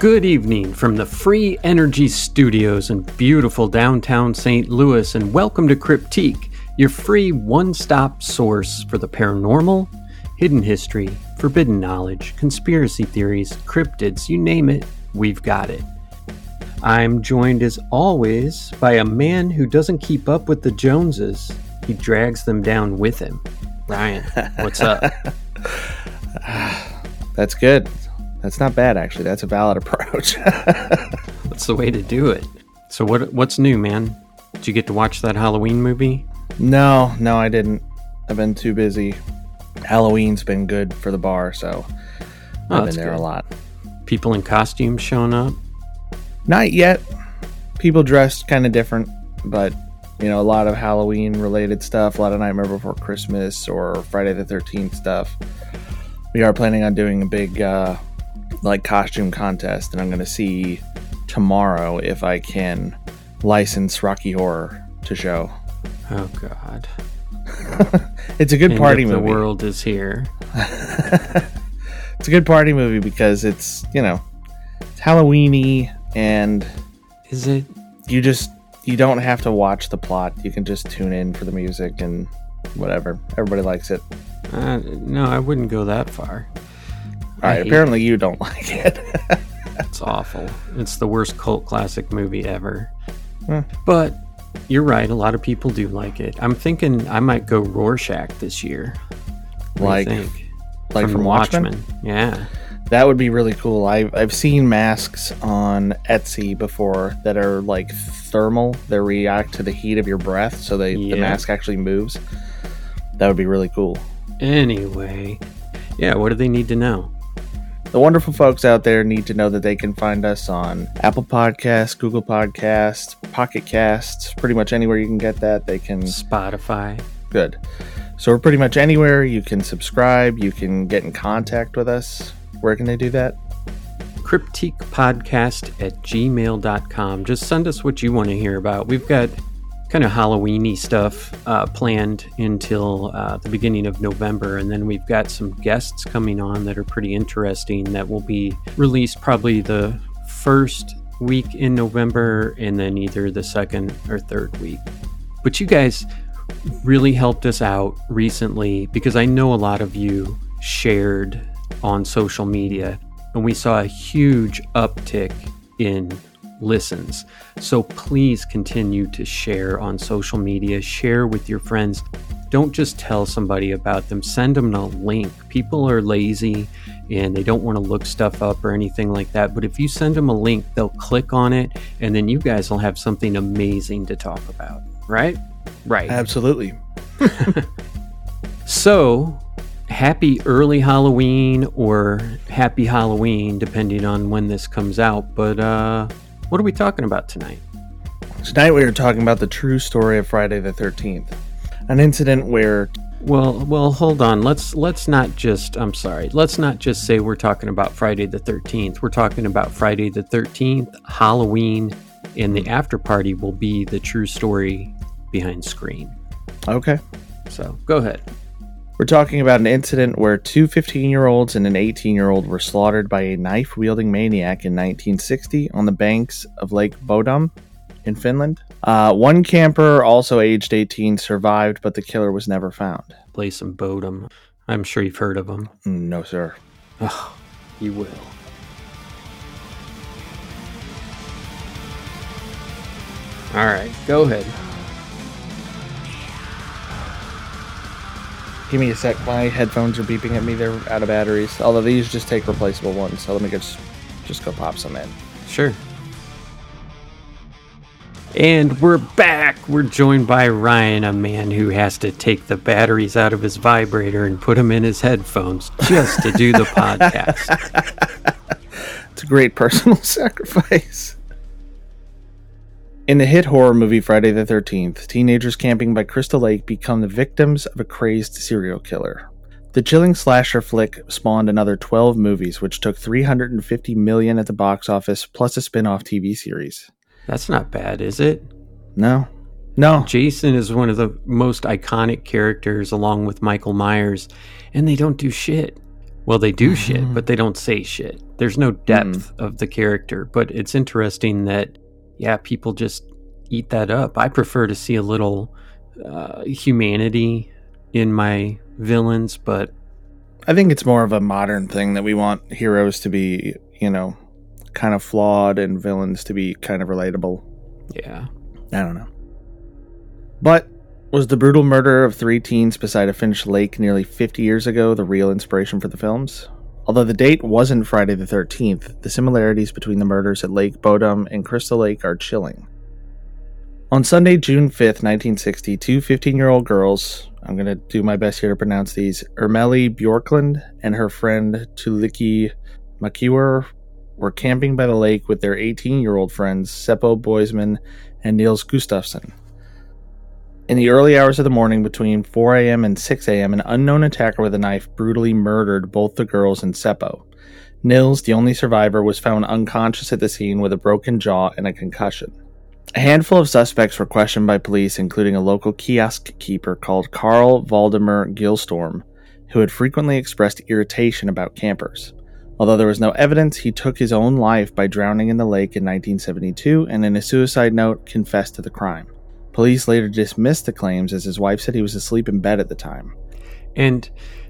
Good evening from the Free Energy Studios in beautiful downtown St. Louis, and welcome to Cryptique, your free one stop source for the paranormal, hidden history, forbidden knowledge, conspiracy theories, cryptids you name it, we've got it. I'm joined as always by a man who doesn't keep up with the Joneses, he drags them down with him. Ryan, what's up? That's good. That's not bad, actually. That's a valid approach. That's the way to do it. So what what's new, man? Did you get to watch that Halloween movie? no, no, I didn't. I've been too busy. Halloween's been good for the bar, so Oh, I've been there good. a lot. People in costumes showing up. Not yet. People dressed kind of different, but you know, a lot of Halloween related stuff, a lot of Nightmare Before Christmas or Friday the 13th stuff. We are planning on doing a big uh like costume contest and I'm going to see tomorrow if I can license Rocky Horror to show. Oh God! It's a good End party movie. The world is here. It's a good party movie because it's, you know, it's Halloweeny and Is it? you just you don't have to watch the plot. You can just tune in for the music and whatever. Everybody likes it. Uh, no, I wouldn't go that far. All I right, hate apparently you don't like it. It's awful. It's the worst cult classic movie ever. Hmm. But you're right. A lot of people do like it. I'm thinking I might go Rorschach this year. What do you like think? like from, Watchmen. Yeah. That would be really cool. I've I've seen masks on Etsy before that are like thermal. They react to the heat of your breath, so they Yeah. the mask actually moves. That would be really cool. Anyway, yeah. What do they need to know? The wonderful folks out there need to know that they can find us on Apple Podcasts, Google Podcasts, Pocket Casts, pretty much anywhere you can get that. They can Spotify. Good. So we're pretty much anywhere. You can subscribe. You can get in contact with us. Where can they do that? Cryptique podcast at gmail.com. Just send us what you want to hear about. We've got kind of Halloweeny stuff uh, planned until uh, the beginning of November, and then we've got some guests coming on that are pretty interesting that will be released probably the first week in November and then either the second or third week. But you guys really helped us out recently because I know a lot of you shared on social media and we saw a huge uptick in listens. So please continue to share on social media, share with your friends. Don't just tell somebody about them, send them a link. People are lazy and they don't want to look stuff up or anything like that. But if you send them a link, they'll click on it and then you guys will have something amazing to talk about, right? Right. Absolutely. So, happy early Halloween or happy Halloween, depending on when this comes out. But uh, what are we talking about tonight? Tonight we are talking about the true story of Friday the 13th. An incident where Well, well, hold on. Let's let's not just. I'm sorry. Let's not just say we're talking about Friday the 13th. We're talking about Friday the 13th, Halloween, and the after party will be the true story behind Scream. Okay. So go ahead. We're talking about an incident where two 15 year olds and an 18 year old were slaughtered by a knife wielding maniac in 1960 on the banks of Lake Bodom in Finland. Uh, one camper, also aged 18, survived, but the killer was never found. Place some Bodum. I'm sure you've heard of them. Mm, No, sir. You will. All right, go ahead. Give me a sec. My headphones are beeping at me. They're out of batteries. Although these just take replaceable ones. So let me just just go pop some in. Sure. And we're back. We're joined by Ryan, a man who has to take the batteries out of his vibrator and put them in his headphones just to do the podcast. It's a great personal sacrifice. In the hit horror movie Friday the 13th, teenagers camping by Crystal Lake become the victims of a crazed serial killer. The chilling slasher flick spawned another 12 movies, which took 350 million at the box office, plus a spin-off TV series. That's not bad, is it? No, no, Jason is one of the most iconic characters along with Michael Myers, and they don't do shit. Well, they do shit, mm-hmm. but they don't say shit. There's no depth mm. of the character, but it's interesting that, yeah, people just eat that up. I prefer to see a little uh, humanity in my villains, but I think it's more of a modern thing that we want heroes to be, you know, kind of flawed and villains to be kind of relatable. yeah. I don't know. But was the brutal murder of three teens beside a Finnish lake nearly 50 years ago the real inspiration for the films? Although the date wasn't Friday the 13th, the similarities between the murders at Lake Bodom and Crystal Lake are chilling. On Sunday, June 5th, 1960, two 15 year old girls, I'm going to do my best here to pronounce these, Ermeli Bjorklund and her friend Tuliki Makiwer, were camping by the lake with their 18 year old friends Seppo Boisman and Nils Gustafsson. In the early hours of the morning, between 4 a.m. and 6 a.m., an unknown attacker with a knife brutally murdered both the girls and Seppo. Nils, the only survivor, was found unconscious at the scene with a broken jaw and a concussion. A handful of suspects were questioned by police, including a local kiosk keeper called Carl Valdemar Gyllström, who had frequently expressed irritation about campers. Although there was no evidence, he took his own life by drowning in the lake in 1972 and, in a suicide note, confessed to the crime. Police later dismissed the claims as his wife said he was asleep in bed at the time. And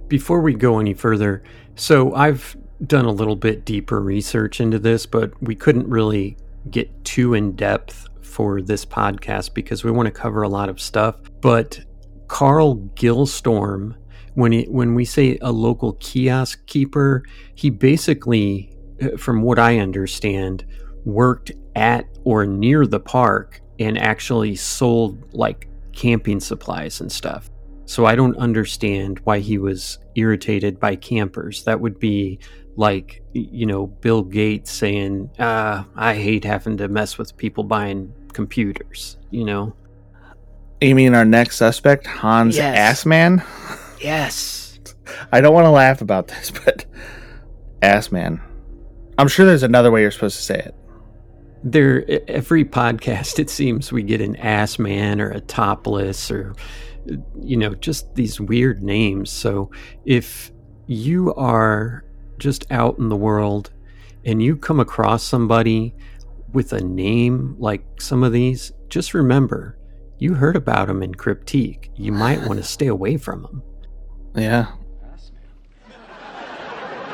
before we go any further, so I've done a little bit deeper research into this, but we couldn't really get too in depth for this podcast because we want to cover a lot of stuff. But Carl Gyllström, when he, when we say a local kiosk keeper, he basically, uh, from what I understand, worked at or near the park and actually sold like camping supplies and stuff. So I don't understand why he was irritated by campers. That would be like, you know, Bill Gates saying, uh, I hate having to mess with people buying computers, you know? You mean our next suspect, Hans Yes. Assmann? Yes. I don't want to laugh about this, but Assmann. I'm sure there's another way you're supposed to say it. There, every podcast, it seems we get an ass man or a topless or, you know, just these weird names. So if you are just out in the world and you come across somebody with a name like some of these, just remember you heard about them in Cryptique. You might want to stay away from them. Yeah.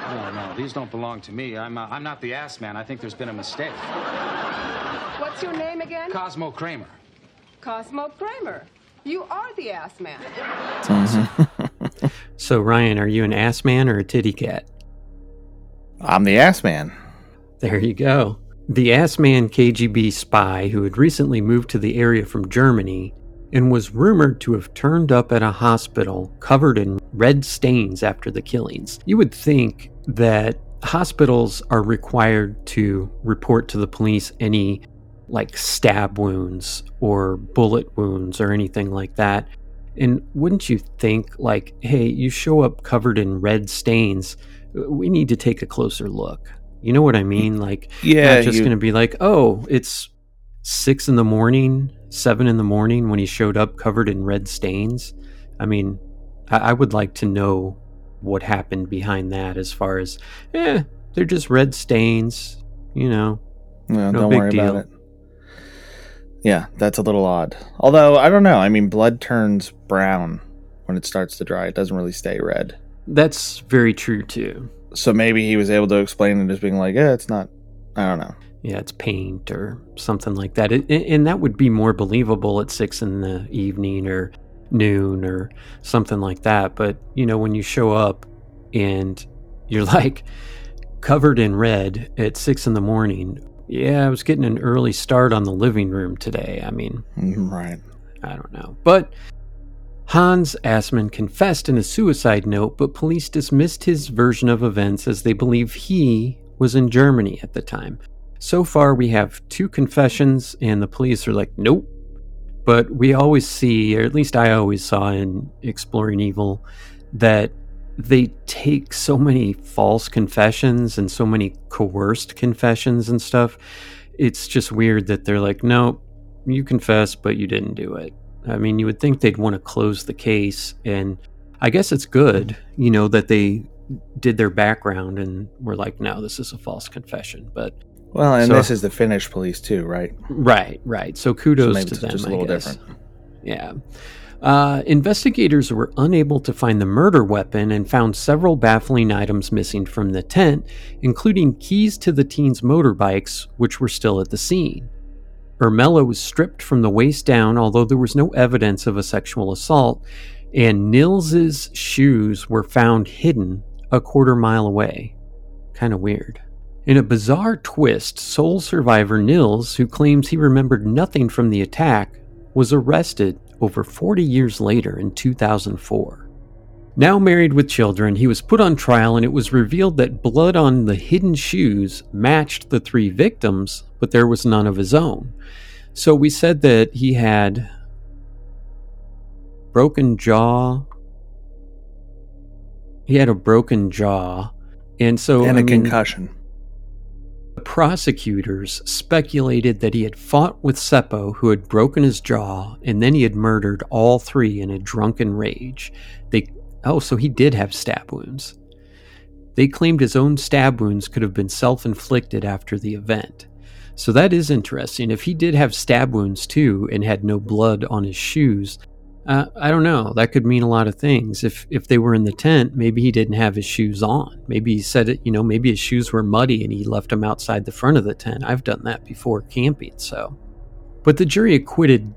No, no, these don't belong to me. I'm, uh, I'm not the ass man. I think there's been a mistake. What's your name again? Cosmo Kramer. Cosmo Kramer. You are the ass man. So, Ryan, are you an ass man or a titty cat? I'm the ass man. There you go. The ass man KGB spy who had recently moved to the area from Germany and was rumored to have turned up at a hospital covered in red stains after the killings. You would think that hospitals are required to report to the police any like stab wounds or bullet wounds or anything like that. And wouldn't you think, like, hey, you show up covered in red stains, we need to take a closer look? You know what I mean? Like, Yeah, not just you- going to be like, oh, it's six in the morning, seven in the morning when he showed up covered in red stains. I mean, I, I would like to know what happened behind that as far as, eh, they're just red stains, you know. No, No don't big worry deal. about it. Yeah, that's a little odd. Although, I don't know. I mean, blood turns brown when it starts to dry. It doesn't really stay red. That's very true too. So maybe he was able to explain it as being like, yeah, it's not. I don't know. Yeah, it's paint or something like that. It, and- and that would be more believable at six in the evening or noon or something like that. But, you know, when you show up and you're like covered in red at six in the morning, yeah, I was getting an early start on the living room today. I mean, Mm, Right. I don't know. But Hans Assmann confessed in a suicide note, but police dismissed his version of events as they believe he was in Germany at the time. So far, we have two confessions, and the police are like, nope. But we always see, or at least I always saw in Exploring Evil, that they take so many false confessions and so many coerced confessions and stuff. It's just weird that they're like, no, you confess, but you didn't do it. I mean, you would think they'd want to close the case, and I guess it's good, you know, that they did their background and were like, no, this is a false confession. But Well, and So- this is the Finnish police too, right? right, right. So So kudos maybe to them. just a I little guess. different. Yeah. Uh, investigators were unable to find the murder weapon and found several baffling items missing from the tent, including keys to the teens' motorbikes, which were still at the scene. Ermella was stripped from the waist down, although there was no evidence of a sexual assault, and Nils's shoes were found hidden a quarter mile away. Kind of weird. In a bizarre twist, sole survivor Nils, who claims he remembered nothing from the attack, was arrested over 40 years later in 2004. Now married with children, he was put on trial and it was revealed that blood on the hidden shoes matched the three victims, but there was none of his own. So we said that he had broken jaw. He had a broken jaw. And so and I a mean, concussion. The prosecutors speculated that he had fought with Seppo, who had broken his jaw, and then he had murdered all three in a drunken rage. They oh, so he did have stab wounds. They claimed his own stab wounds could have been self-inflicted after the event. So that is interesting. If he did have stab wounds too and had no blood on his shoes, uh, I don't know. That could mean a lot of things. If if they were in the tent, maybe he didn't have his shoes on. Maybe he said it. You know, maybe his shoes were muddy and he left them outside the front of the tent. I've done that before camping. So, but the jury acquitted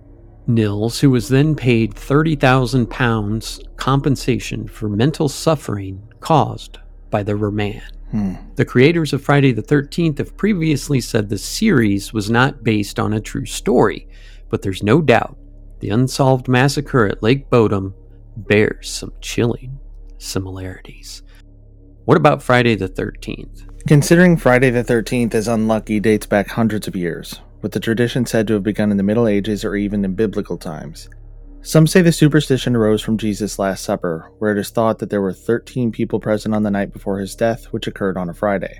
Nils, who was then paid thirty thousand pounds compensation for mental suffering caused by the remand. Hmm. The creators of Friday the 13th have previously said the series was not based on a true story, but there's no doubt the unsolved massacre at Lake Bodom bears some chilling similarities. What about Friday the 13th? Considering Friday the 13th as unlucky dates back hundreds of years, with the tradition said to have begun in the Middle Ages or even in biblical times. Some say the superstition arose from Jesus' Last Supper, where it is thought that there were 13 people present on the night before his death, which occurred on a Friday.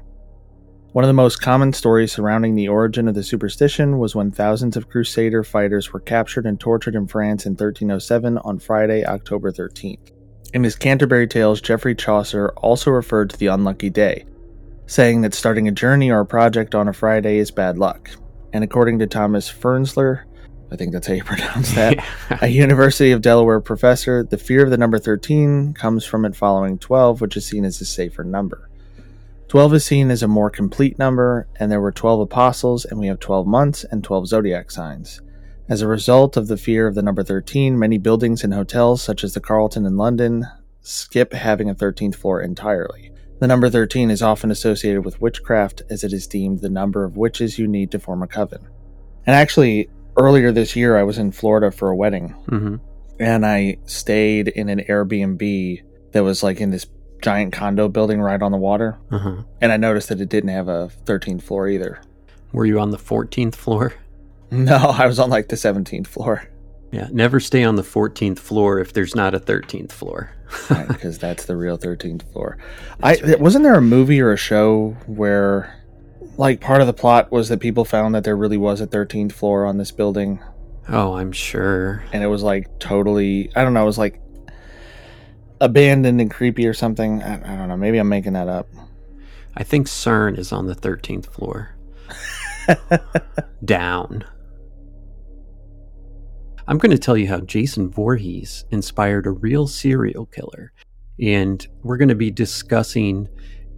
One of the most common stories surrounding the origin of the superstition was when thousands of Crusader fighters were captured and tortured in France in 1307 on Friday, October 13th. In his Canterbury Tales, Geoffrey Chaucer also referred to the unlucky day, saying that starting a journey or a project on a Friday is bad luck. And according to Thomas Fernsler, I think that's how you pronounce that, a University of Delaware professor, the fear of the number 13 comes from it following 12, which is seen as a safer number. 12 is seen as a more complete number, and there were 12 apostles, and we have 12 months and 12 zodiac signs. As a result of the fear of the number 13, many buildings and hotels, such as the Carlton in London, skip having a 13th floor entirely. The number 13 is often associated with witchcraft, as it is deemed the number of witches you need to form a coven. And actually, earlier this year, I was in Florida for a wedding, hmm and I stayed in an Airbnb that was like in this giant condo building right on the water. Uh-huh. And I noticed that it didn't have a 13th floor either. Were you on the 14th floor? No, I was on like the 17th floor Yeah, never stay on the 14th floor if there's not a 13th floor. because that's the real 13th floor. I wasn't there a movie or a show where like part of the plot was that people found that there really was a 13th floor on this building Oh, I'm sure. and it was like totally I don't know, it was like abandoned and creepy or something. I, I don't know, maybe I'm making that up. I think CERN is on the 13th floor. Down. I'm going to tell you how Jason Voorhees inspired a real serial killer. And we're going to be discussing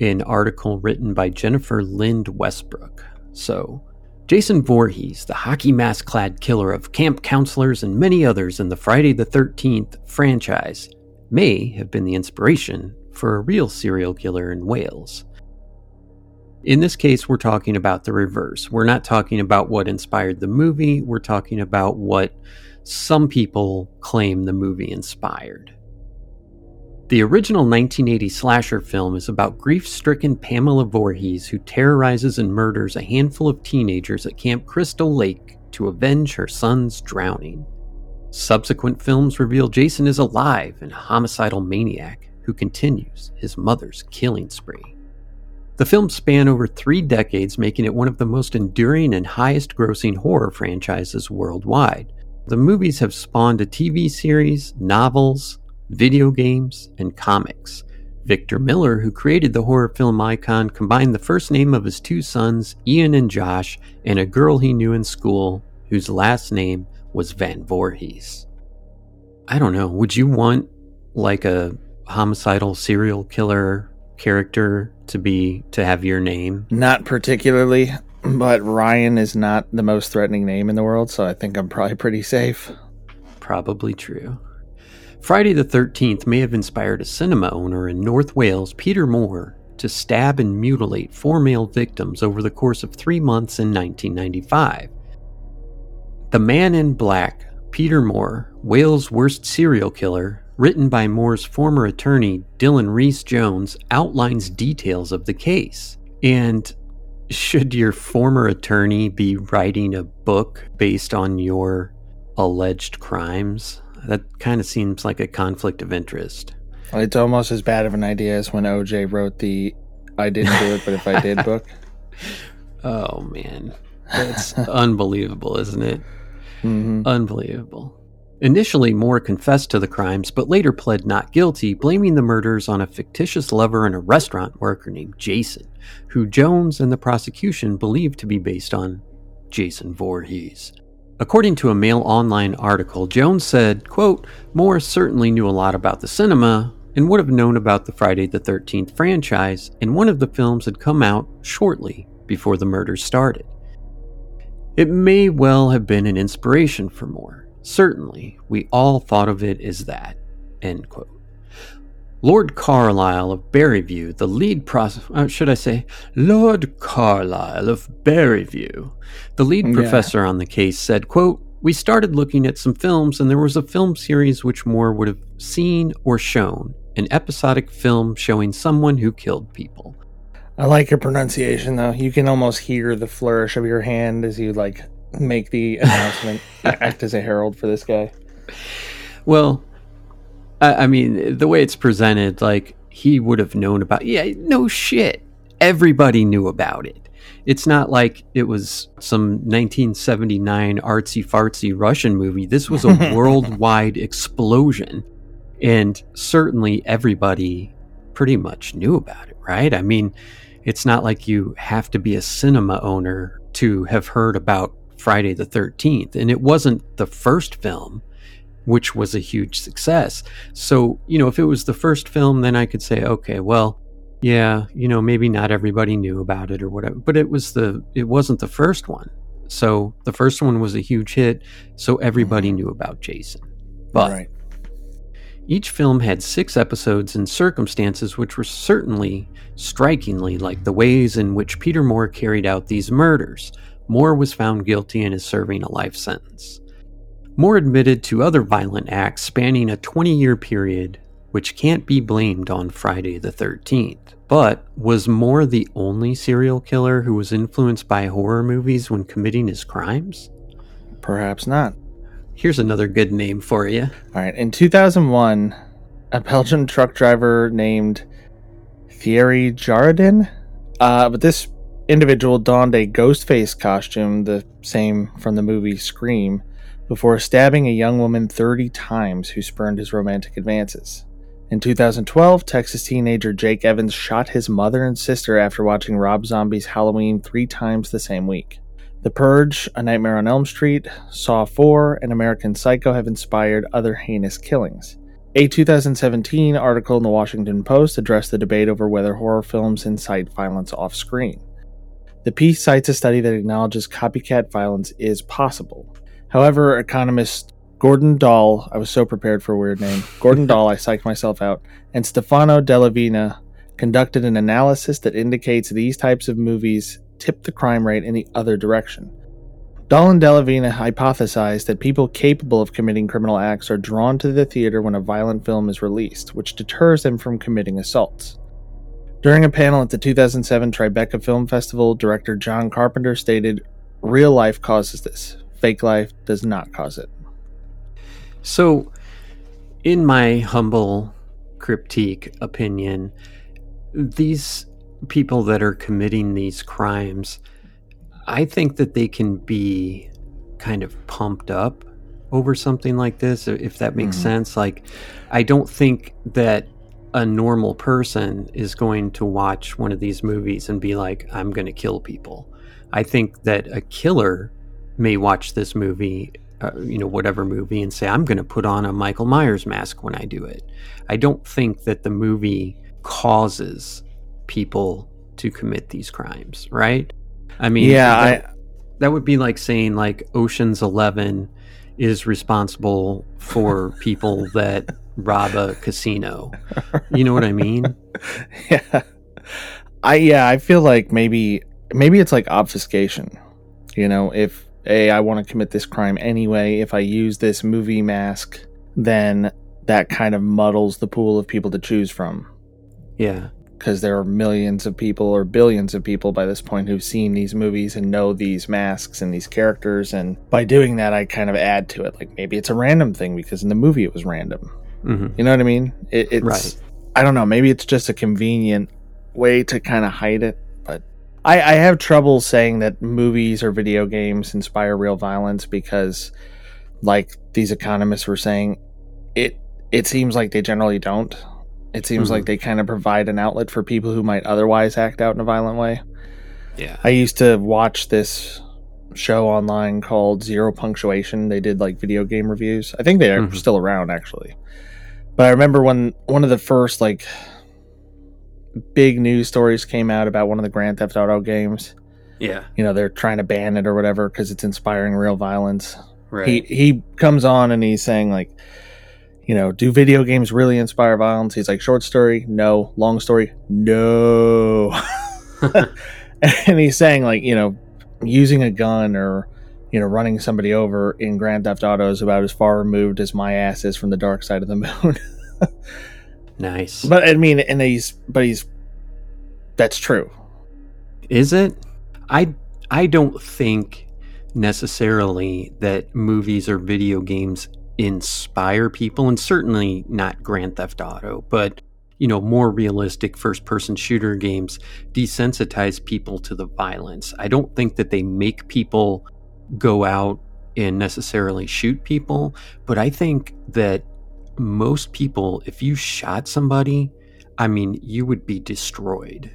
an article written by Jennifer Lind Westbrook. So, Jason Voorhees, the hockey mask clad killer of camp counselors and many others in the Friday the 13th franchise, may have been the inspiration for a real serial killer in Wales. In this case, we're talking about the reverse. We're not talking about what inspired the movie, we're talking about what some people claim the movie inspired. The original 1980 slasher film is about grief stricken Pamela Voorhees who terrorizes and murders a handful of teenagers at Camp Crystal Lake to avenge her son's drowning. Subsequent films reveal Jason is alive and a homicidal maniac who continues his mother's killing spree. The films span over three decades, making it one of the most enduring and highest grossing horror franchises worldwide. The movies have spawned a TV series, novels, video games, and comics. Victor Miller, who created the horror film icon, combined the first name of his two sons, Ian and Josh, and a girl he knew in school whose last name was Van Voorhees. I don't know, would you want like a homicidal serial killer character to be to have your name? Not particularly, but Ryan is not the most threatening name in the world, so I think I'm probably pretty safe. Probably true. Friday the 13th may have inspired a cinema owner in North Wales, Peter Moore, to stab and mutilate four male victims over the course of three months in 1995. The Man in Black, Peter Moore, Wales' worst serial killer, written by Moore's former attorney, Dylan Rhys Jones, outlines details of the case. And should your former attorney be writing a book based on your alleged crimes? That kind of seems like a conflict of interest. It's almost as bad of an idea as when OJ wrote the I didn't do it, but if I did book. Oh, man. That's unbelievable, isn't it? Mm-hmm. Unbelievable. Initially, Moore confessed to the crimes, but later pled not guilty, blaming the murders on a fictitious lover and a restaurant worker named Jason, who Jones and the prosecution believed to be based on Jason Voorhees. According to a Mail Online article, Jones said, quote, Moore certainly knew a lot about the cinema and would have known about the Friday the 13th franchise, and one of the films had come out shortly before the murders started. It may well have been an inspiration for Moore. Certainly, we all thought of it as that. End quote. Lord Carlile of Berryview, the lead pros- uh, should I say, Lord Carlile of Berryview, the lead Yeah. professor on the case said, quote, we started looking at some films and there was a film series which Moore would have seen or shown, an episodic film showing someone who killed people. I like your pronunciation though. You can almost hear the flourish of your hand as you like make the announcement. act as a herald for this guy. Well, I, I mean, the way it's presented, like he would have known about. Yeah, no shit. Everybody knew about it. It's not like it was some 1979 artsy fartsy Russian movie. This was a worldwide explosion. And certainly everybody pretty much knew about it, right? I mean, it's not like you have to be a cinema owner to have heard about Friday the 13th. And it wasn't the first film which was a huge success. So, you know, if it was the first film, then I could say, okay, well, yeah, you know, maybe not everybody knew about it or whatever, but it was the it wasn't the first one. So, the first one was a huge hit, so everybody mm-hmm. knew about Jason. But right. Each film had six episodes and circumstances which were certainly strikingly like the ways in which Peter Moore carried out these murders. Moore was found guilty and is serving a life sentence. Moore admitted to other violent acts spanning a 20 year period, which can't be blamed on Friday the 13th. But was Moore the only serial killer who was influenced by horror movies when committing his crimes? Perhaps not. Here's another good name for you. All right. In 2001, a Belgian truck driver named Thierry Jaradin, uh, but this individual donned a ghost face costume, the same from the movie Scream, before stabbing a young woman 30 times who spurned his romantic advances. In 2012, Texas teenager Jake Evans shot his mother and sister after watching Rob Zombie's Halloween three times the same week. The Purge, A Nightmare on Elm Street, Saw 4, and American Psycho have inspired other heinous killings. A 2017 article in the Washington Post addressed the debate over whether horror films incite violence off screen. The piece cites a study that acknowledges copycat violence is possible. However, economist Gordon Dahl, I was so prepared for a weird name, Gordon Dahl, I psyched myself out, and Stefano DellaVigna conducted an analysis that indicates these types of movies tip the crime rate in the other direction. Dahl and DellaVigna hypothesized that people capable of committing criminal acts are drawn to the theater when a violent film is released, which deters them from committing assaults. During a panel at the 2007 Tribeca Film Festival, director John Carpenter stated, Real life causes this, fake life does not cause it. So, in my humble critique opinion, these people that are committing these crimes, I think that they can be kind of pumped up over something like this, if that makes Mhm. sense. Like, I don't think that a normal person is going to watch one of these movies and be like, I'm going to kill people. I think that a killer may watch this movie, uh, you know, whatever movie, and say, I'm going to put on a Michael Myers mask when I do it. I don't think that the movie causes people to commit these crimes, right? I mean, Yeah, that, I that would be like saying like Ocean's 11 is responsible for people that rob a casino. You know what I mean? yeah. I yeah, I feel like maybe maybe it's like obfuscation. You know, if a I want to commit this crime anyway, if I use this movie mask, then that kind of muddles the pool of people to choose from Yeah. Because there are millions of people or billions of people by this point who've seen these movies and know these masks and these characters and by doing that I kind of add to it like maybe it's a random thing because in the movie it was random. hmm You know what I mean? It, it's Right. I don't know. Maybe it's just a convenient way to kind of hide it. But I, I have trouble saying that movies or video games inspire real violence because, like these economists were saying, it it seems like they generally don't. It seems Mhm. like they kind of provide an outlet for people who might otherwise act out in a violent way. Yeah. I used to watch this show online called Zero Punctuation. They did like video game reviews. I think they are Mhm. still around actually. But I remember when one of the first like big news stories came out about one of the Grand Theft Auto games. Yeah. You know, they're trying to ban it or whatever because it's inspiring real violence. Right. He he comes on and he's saying like, you know, do video games really inspire violence? He's like, short story, no. Long story, no. and he's saying like, you know, using a gun or you know, running somebody over in Grand Theft Auto is about as far removed as my ass is from the dark side of the moon. nice. but I mean, and he's, but he's, that's true. Is it? I I don't think necessarily that movies or video games inspire people and certainly not Grand Theft Auto, but you know, more realistic first person shooter games desensitize people to the violence. I don't think that they make people go out and necessarily shoot people, but I think that most people if you shot somebody, I mean, you would be destroyed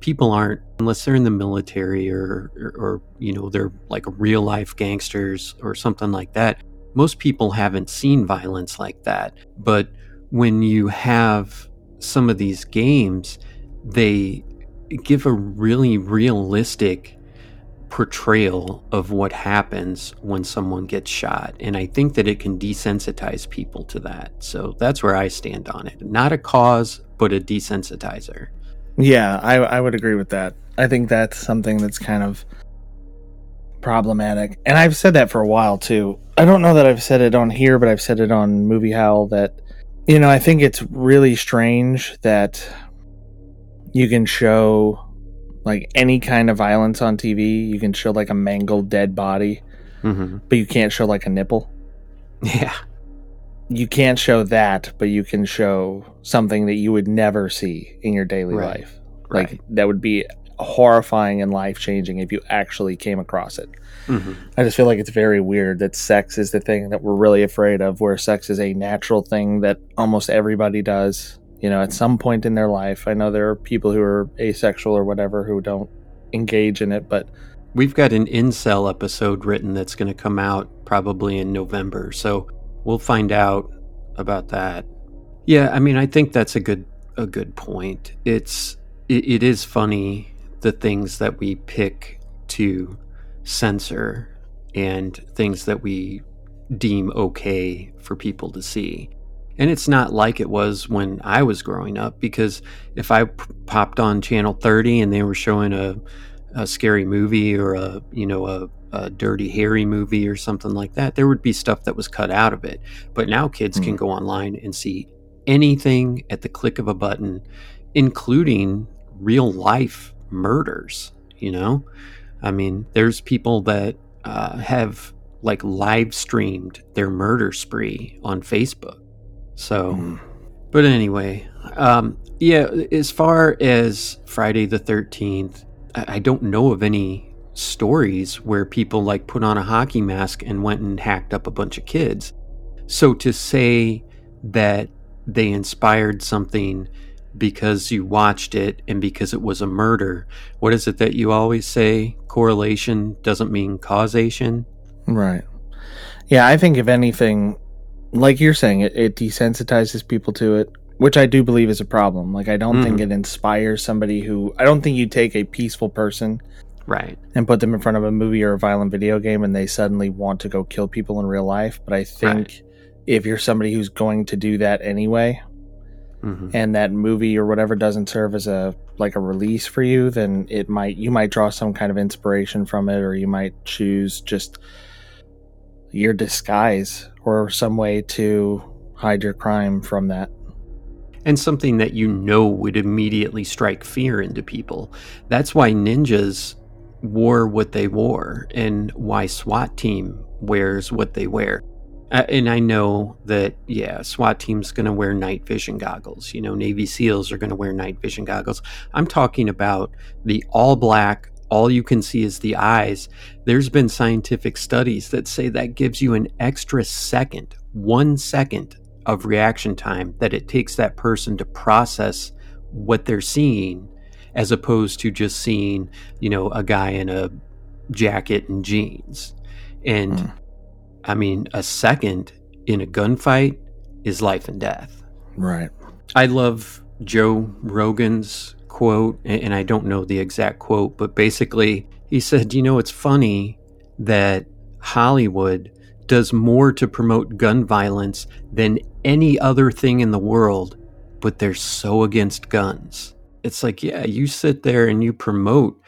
people aren't unless they're in the military or, or, or you know they're like real life gangsters or something like that most people haven't seen violence like that but when you have some of these games they give a really realistic portrayal of what happens when someone gets shot and i think that it can desensitize people to that. So that's where i stand on it. Not a cause but a desensitizer. Yeah, I, I would agree with that. I think that's something that's kind of problematic. And I've said that for a while too. I don't know that I've said it on here, but I've said it on Movie Howl that, you know, I think it's really strange that you can show like any kind of violence on TV. You can show like a mangled dead body, hmm but you can't show like a nipple. yeah You can't show that, but you can show something that you would never see in your daily Right. life. Like Right. that would be horrifying and life changing if you actually came across it. hmm I just feel like it's very weird that sex is the thing that we're really afraid of, where sex is a natural thing that almost everybody does. You know, at some point in their life. I know there are people who are asexual or whatever who don't engage in it, but We've got an incel episode written that's going to come out probably in November, so we'll find out about that. Yeah, I mean, I think that's a good a good point. It's it, it is funny the things that we pick to censor and things that we deem okay for people to see. And it's not like it was when I was growing up because if I p- popped on channel 30 and they were showing a a scary movie or a you know a, a dirty hairy movie or something like that there would be stuff that was cut out of it but now kids can Hmm. go online and see anything at the click of a button including real life murders you know i mean there's people that uh, have like live streamed their murder spree on facebook so Mm. but anyway, um, yeah, as far as Friday the 13th, I, I don't know of any stories where people like put on a hockey mask and went and hacked up a bunch of kids. So to say that they inspired something because you watched it and because it was a murder. What is it that you always say? Correlation doesn't mean causation. Right. Yeah, I think if anything, like you're saying, it, it desensitizes people to it, which I do believe is a problem. Like, I don't think mm-hmm. it inspires somebody who. I don't think you take a peaceful person Right. and put them in front of a movie or a violent video game and they suddenly want to go kill people in real life. But I think Right. if you're somebody who's going to do that anyway, hmm and that movie or whatever doesn't serve as a like a release for you, then it might you might draw some kind of inspiration from it, or you might choose just your disguise or some way to hide your crime from that. and something that you know would immediately strike fear into people. That's why ninjas wore what they wore and why SWAT team wears what they wear. Uh, and I know that, yeah, SWAT team's going to wear night vision goggles. You know, Navy SEALs are going to wear night vision goggles. I'm talking about the all black, all you can see is the eyes. There's been scientific studies that say that gives you an extra second, one second of reaction time that it takes that person to process what they're seeing as opposed to just seeing, you know, a guy in a jacket and jeans. And Mm. I mean, a second in a gunfight is life and death. Right. I love Joe Rogan's quote, and I don't know the exact quote, but basically he said, You know, it's funny that Hollywood does more to promote gun violence than any other thing in the world, but they're so against guns. It's like, yeah, you sit there and you promote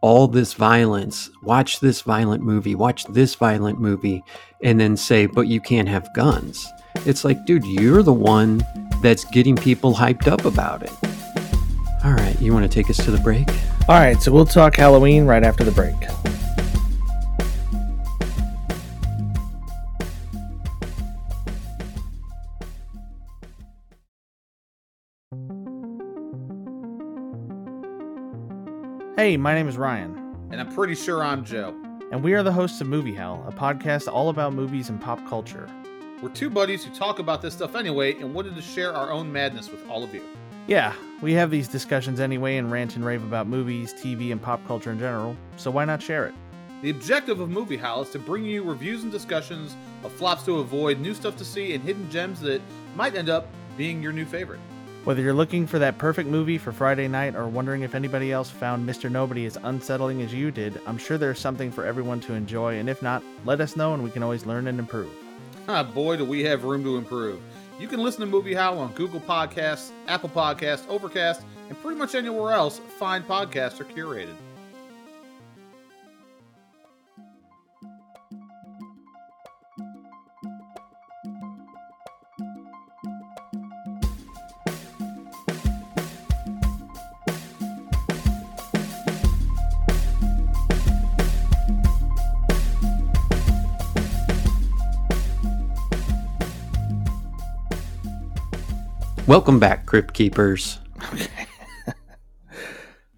all this violence, watch this violent movie, watch this violent movie, and then say, but you can't have guns. It's like, dude, you're the one that's getting people hyped up about it. All right, you want to take us to the break? All right, so we'll talk Halloween right after the break. Hey, my name is Ryan, And I'm pretty sure I'm Joe. and we are the hosts of Movie Howl, a podcast all about movies and pop culture. We're two buddies who talk about this stuff anyway and wanted to share our own madness with all of you. Yeah, we have these discussions anyway and rant and rave about movies, TV, and pop culture in general, so why not share it? The objective of Movie Howl is to bring you reviews and discussions of flops to avoid, new stuff to see, and hidden gems that might end up being your new favorite. Whether you're looking for that perfect movie for Friday night or wondering if anybody else found Mr. Nobody as unsettling as you did, I'm sure there's something for everyone to enjoy, and if not, let us know and we can always learn and improve. Ah, boy, do we have room to improve. You can listen to Movie Howl on Google Podcasts, Apple Podcasts, Overcast, and pretty much anywhere else fine podcasts are curated. Welcome back, Crypt Keepers.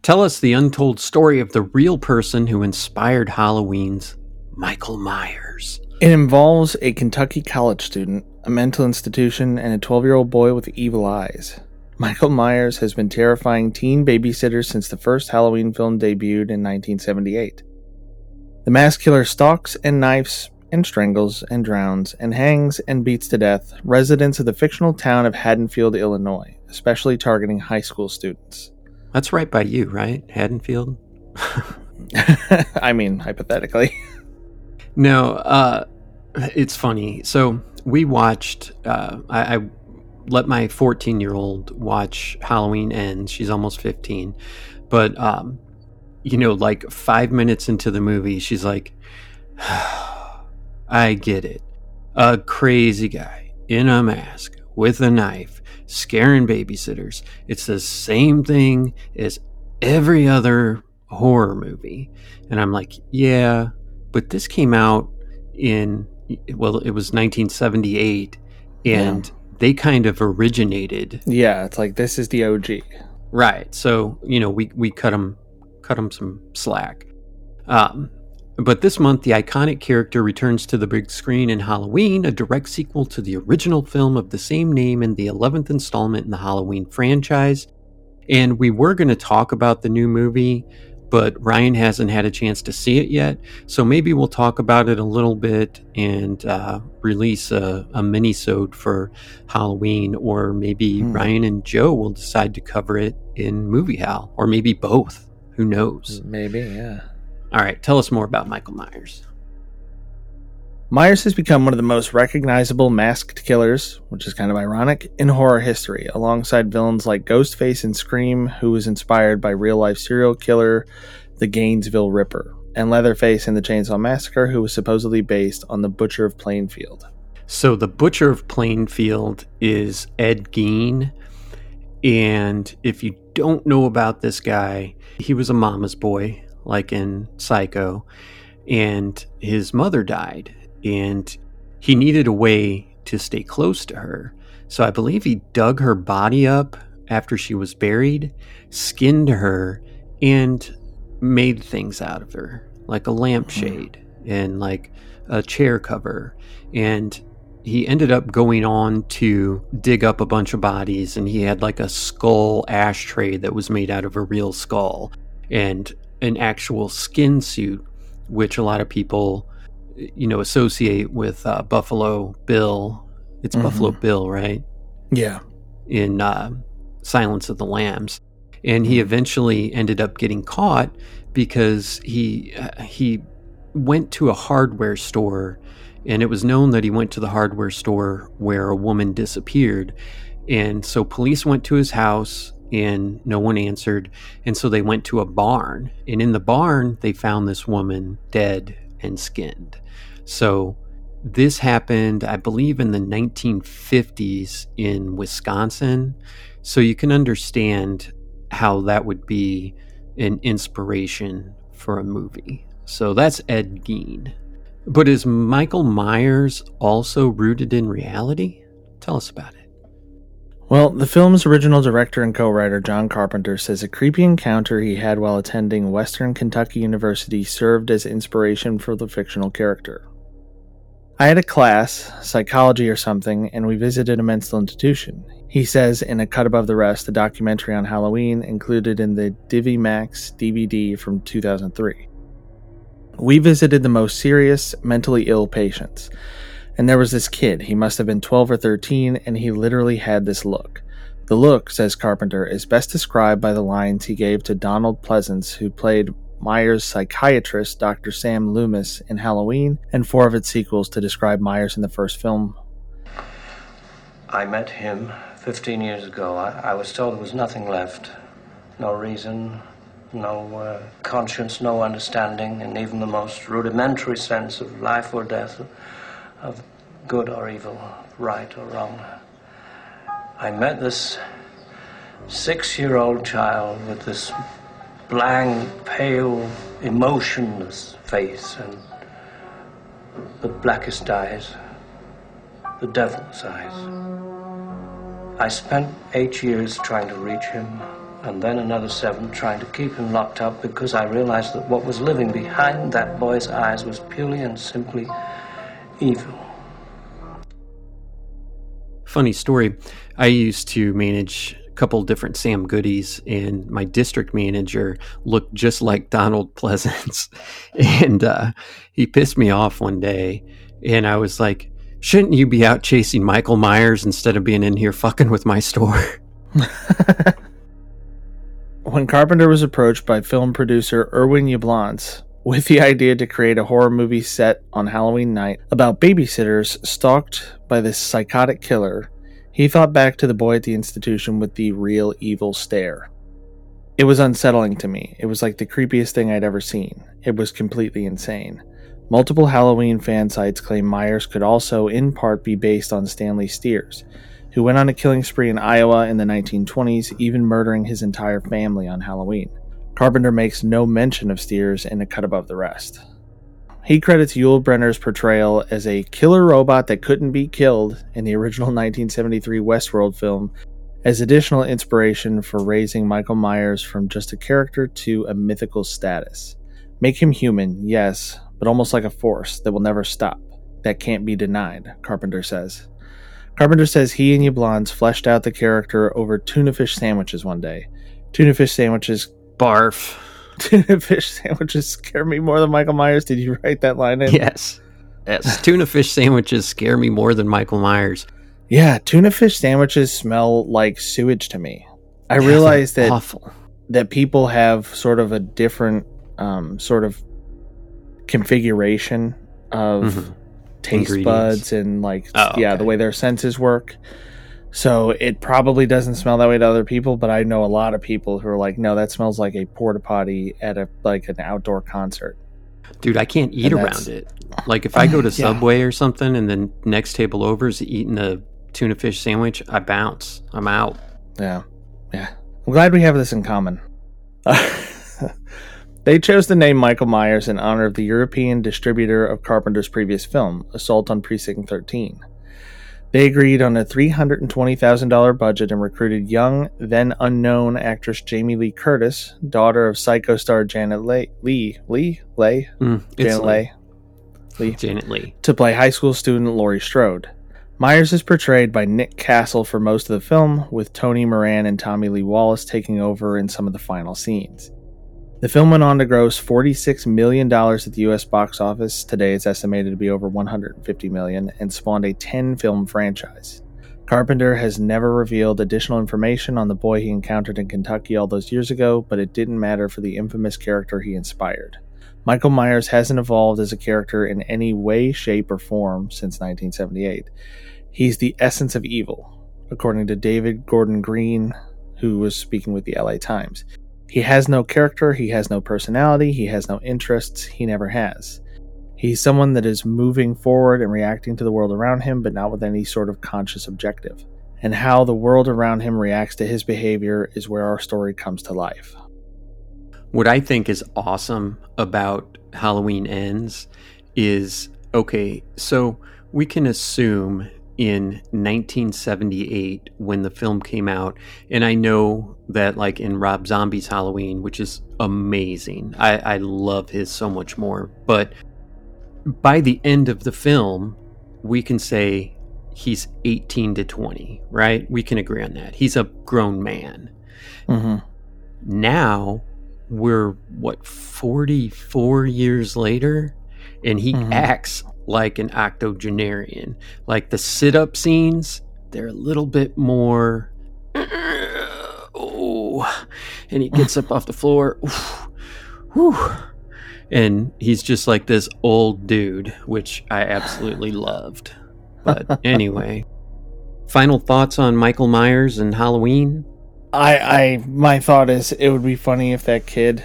Tell us the untold story of the real person who inspired Halloween's Michael Myers. It involves a Kentucky college student, a mental institution, and a 12 year old boy with evil eyes. Michael Myers has been terrifying teen babysitters since the first Halloween film debuted in 1978. The mass killer stalks and knifes and strangles and drowns and hangs and beats to death residents of the fictional town of Haddonfield, Illinois, especially targeting high school students. That's right by you, right? Haddonfield? I mean, hypothetically. No, uh, it's funny. So we watched, uh, I, I let my 14 year old watch Halloween Ends. She's almost 15. But, um, you know, like five minutes into the movie, she's like, I get it. A crazy guy in a mask with a knife scaring babysitters. It's the same thing as every other horror movie. And I'm like, yeah, but this came out in, well, it was 1978, and they kind of originated yeah, it's like this is the OG. Right. So you know, we we cut them cut them some slack. Um, But this month, the iconic character returns to the big screen in Halloween, a direct sequel to the original film of the same name and the 11th installment in the Halloween franchise. And we were going to talk about the new movie, but Ryan hasn't had a chance to see it yet. So maybe we'll talk about it a little bit and uh, release a, a mini-sode for Halloween, or maybe Hmm. Ryan and Joe will decide to cover it in Movie Howl, or maybe both. Who knows? Maybe, yeah. All right, tell us more about Michael Myers. Myers has become one of the most recognizable masked killers, which is kind of ironic, in horror history, alongside villains like Ghostface and Scream, who was inspired by real life serial killer the Gainesville Ripper, and Leatherface in the Chainsaw Massacre, who was supposedly based on the Butcher of Plainfield. So the Butcher of Plainfield is Ed Gein. And if you don't know about this guy, he was a mama's boy, like in Psycho, and his mother died, and he needed a way to stay close to her. So I believe he dug her body up after she was buried, skinned her, and made things out of her, like a lampshade mm-hmm. and like a chair cover. And he ended up going on to dig up a bunch of bodies and he had like a skull ashtray that was made out of a real skull and an actual skin suit which a lot of people you know associate with uh, buffalo bill it's Mhm. buffalo bill right Yeah. in uh, Silence of the Lambs, and he eventually ended up getting caught because he uh, he went to a hardware store, and it was known that he went to the hardware store where a woman disappeared, and so police went to his house. And no one answered. And so they went to a barn. And in the barn, they found this woman dead and skinned. So this happened, I believe, in the 1950s in Wisconsin. So you can understand how that would be an inspiration for a movie. So that's Ed Gein. But is Michael Myers also rooted in reality? Tell us about it. Well, the film's original director and co writer John Carpenter says a creepy encounter he had while attending Western Kentucky University served as inspiration for the fictional character. I had a class, psychology or something, and we visited a mental institution. He says in A Cut Above the Rest, the documentary on Halloween included in the Divimax DVD from 2003. We visited the most serious, mentally ill patients. And there was this kid. He must have been 12 or 13, and he literally had this look. The look, says Carpenter, is best described by the lines he gave to Donald Pleasence, who played Myers' psychiatrist, Dr. Sam Loomis, in Halloween, and four of its sequels to describe Myers in the first film. I met him 15 years ago. I, I was told there was nothing left. No reason, no uh, conscience, no understanding, and even the most rudimentary sense of life or death, of good or evil, right or wrong. I met this six year old child with this blank, pale, emotionless face and the blackest eyes, the devil's eyes. I spent eight years trying to reach him, and then another seven trying to keep him locked up because I realized that what was living behind that boy's eyes was purely and simply evil. Funny story. I used to manage a couple different Sam Goodies, and my district manager looked just like Donald Pleasence. and uh, he pissed me off one day, and I was like, Shouldn't you be out chasing Michael Myers instead of being in here fucking with my store? When Carpenter was approached by film producer Irwin Yablans with the idea to create a horror movie set on Halloween night about babysitters stalked by this psychotic killer, he thought back to the boy at the institution with the real evil stare. It was unsettling to me. It was like the creepiest thing I'd ever seen. It was completely insane. Multiple Halloween fan sites claim Myers could also, in part, be based on Stanley Stiers, who went on a killing spree in Iowa in the 1920s, even murdering his entire family on Halloween. Carpenter makes no mention of Stiers in A Cut Above the Rest. He credits Yul Brynner's portrayal as a killer robot that couldn't be killed in the original 1973 Westworld film as additional inspiration for raising Michael Myers from just a character to a mythical status. Make him human, yes, but almost like a force that will never stop, that can't be denied, Carpenter says. Carpenter says he and Yablans fleshed out the character over tuna fish sandwiches one day. Tuna fish sandwiches Barf. tuna fish sandwiches scare me more than Michael Myers. Did you write that line in? Yes. Yes. Tuna fish sandwiches scare me more than Michael Myers. Yeah, tuna fish sandwiches smell like sewage to me. I Yeah, realize that awful. that people have sort of a different um, sort of configuration of Mhm. taste buds and like Oh, yeah, okay. the way their senses work. So it probably doesn't smell that way to other people, but I know a lot of people who are like, no, that smells like a porta potty at a like an outdoor concert. Dude, I can't eat And around it. Like if I go to Yeah. Subway or something and then next table over is eating a tuna fish sandwich, I bounce. I'm out. Yeah. Yeah. I'm glad we have this in common. they chose the name Michael Myers in honor of the European distributor of Carpenter's previous film, Assault on Precinct 13. They agreed on a $320,000 budget and recruited young, then unknown actress Jamie Lee Curtis, daughter of Psycho star Janet Leigh, Lee, Lee, Leigh, Mm, Janet Leigh, Lee, Janet Lee. to play high school student Laurie Strode. Myers is portrayed by Nick Castle for most of the film, with Tony Moran and Tommy Lee Wallace taking over in some of the final scenes. The film went on to gross $46 million at the US box office. Today it's estimated to be over 150 million and spawned a 10 film franchise. Carpenter has never revealed additional information on the boy he encountered in Kentucky all those years ago, but it didn't matter for the infamous character he inspired. Michael Myers hasn't evolved as a character in any way, shape, or form since 1978. He's the essence of evil, according to David Gordon Green, who was speaking with the LA Times. He has no character, he has no personality, he has no interests, he never has. He's someone that is moving forward and reacting to the world around him, but not with any sort of conscious objective. And how the world around him reacts to his behavior is where our story comes to life. What I think is awesome about Halloween Ends is okay, so we can assume in 1978 when the film came out, and I know that, like in Rob Zombie's Halloween, which is amazing, I, I love his so much more, but by the end of the film, we can say he's 18 to 20, right? We can agree on that. He's a grown man Mm-hmm. now we're what 44 years later and he Mhm. acts like an octogenarian. Like the sit-up scenes they're a little bit more oh and he gets up off the floor Whew. and he's just like this old dude which i absolutely loved. But anyway final thoughts on michael myers and halloween? I, I, my thought is it would be funny if that kid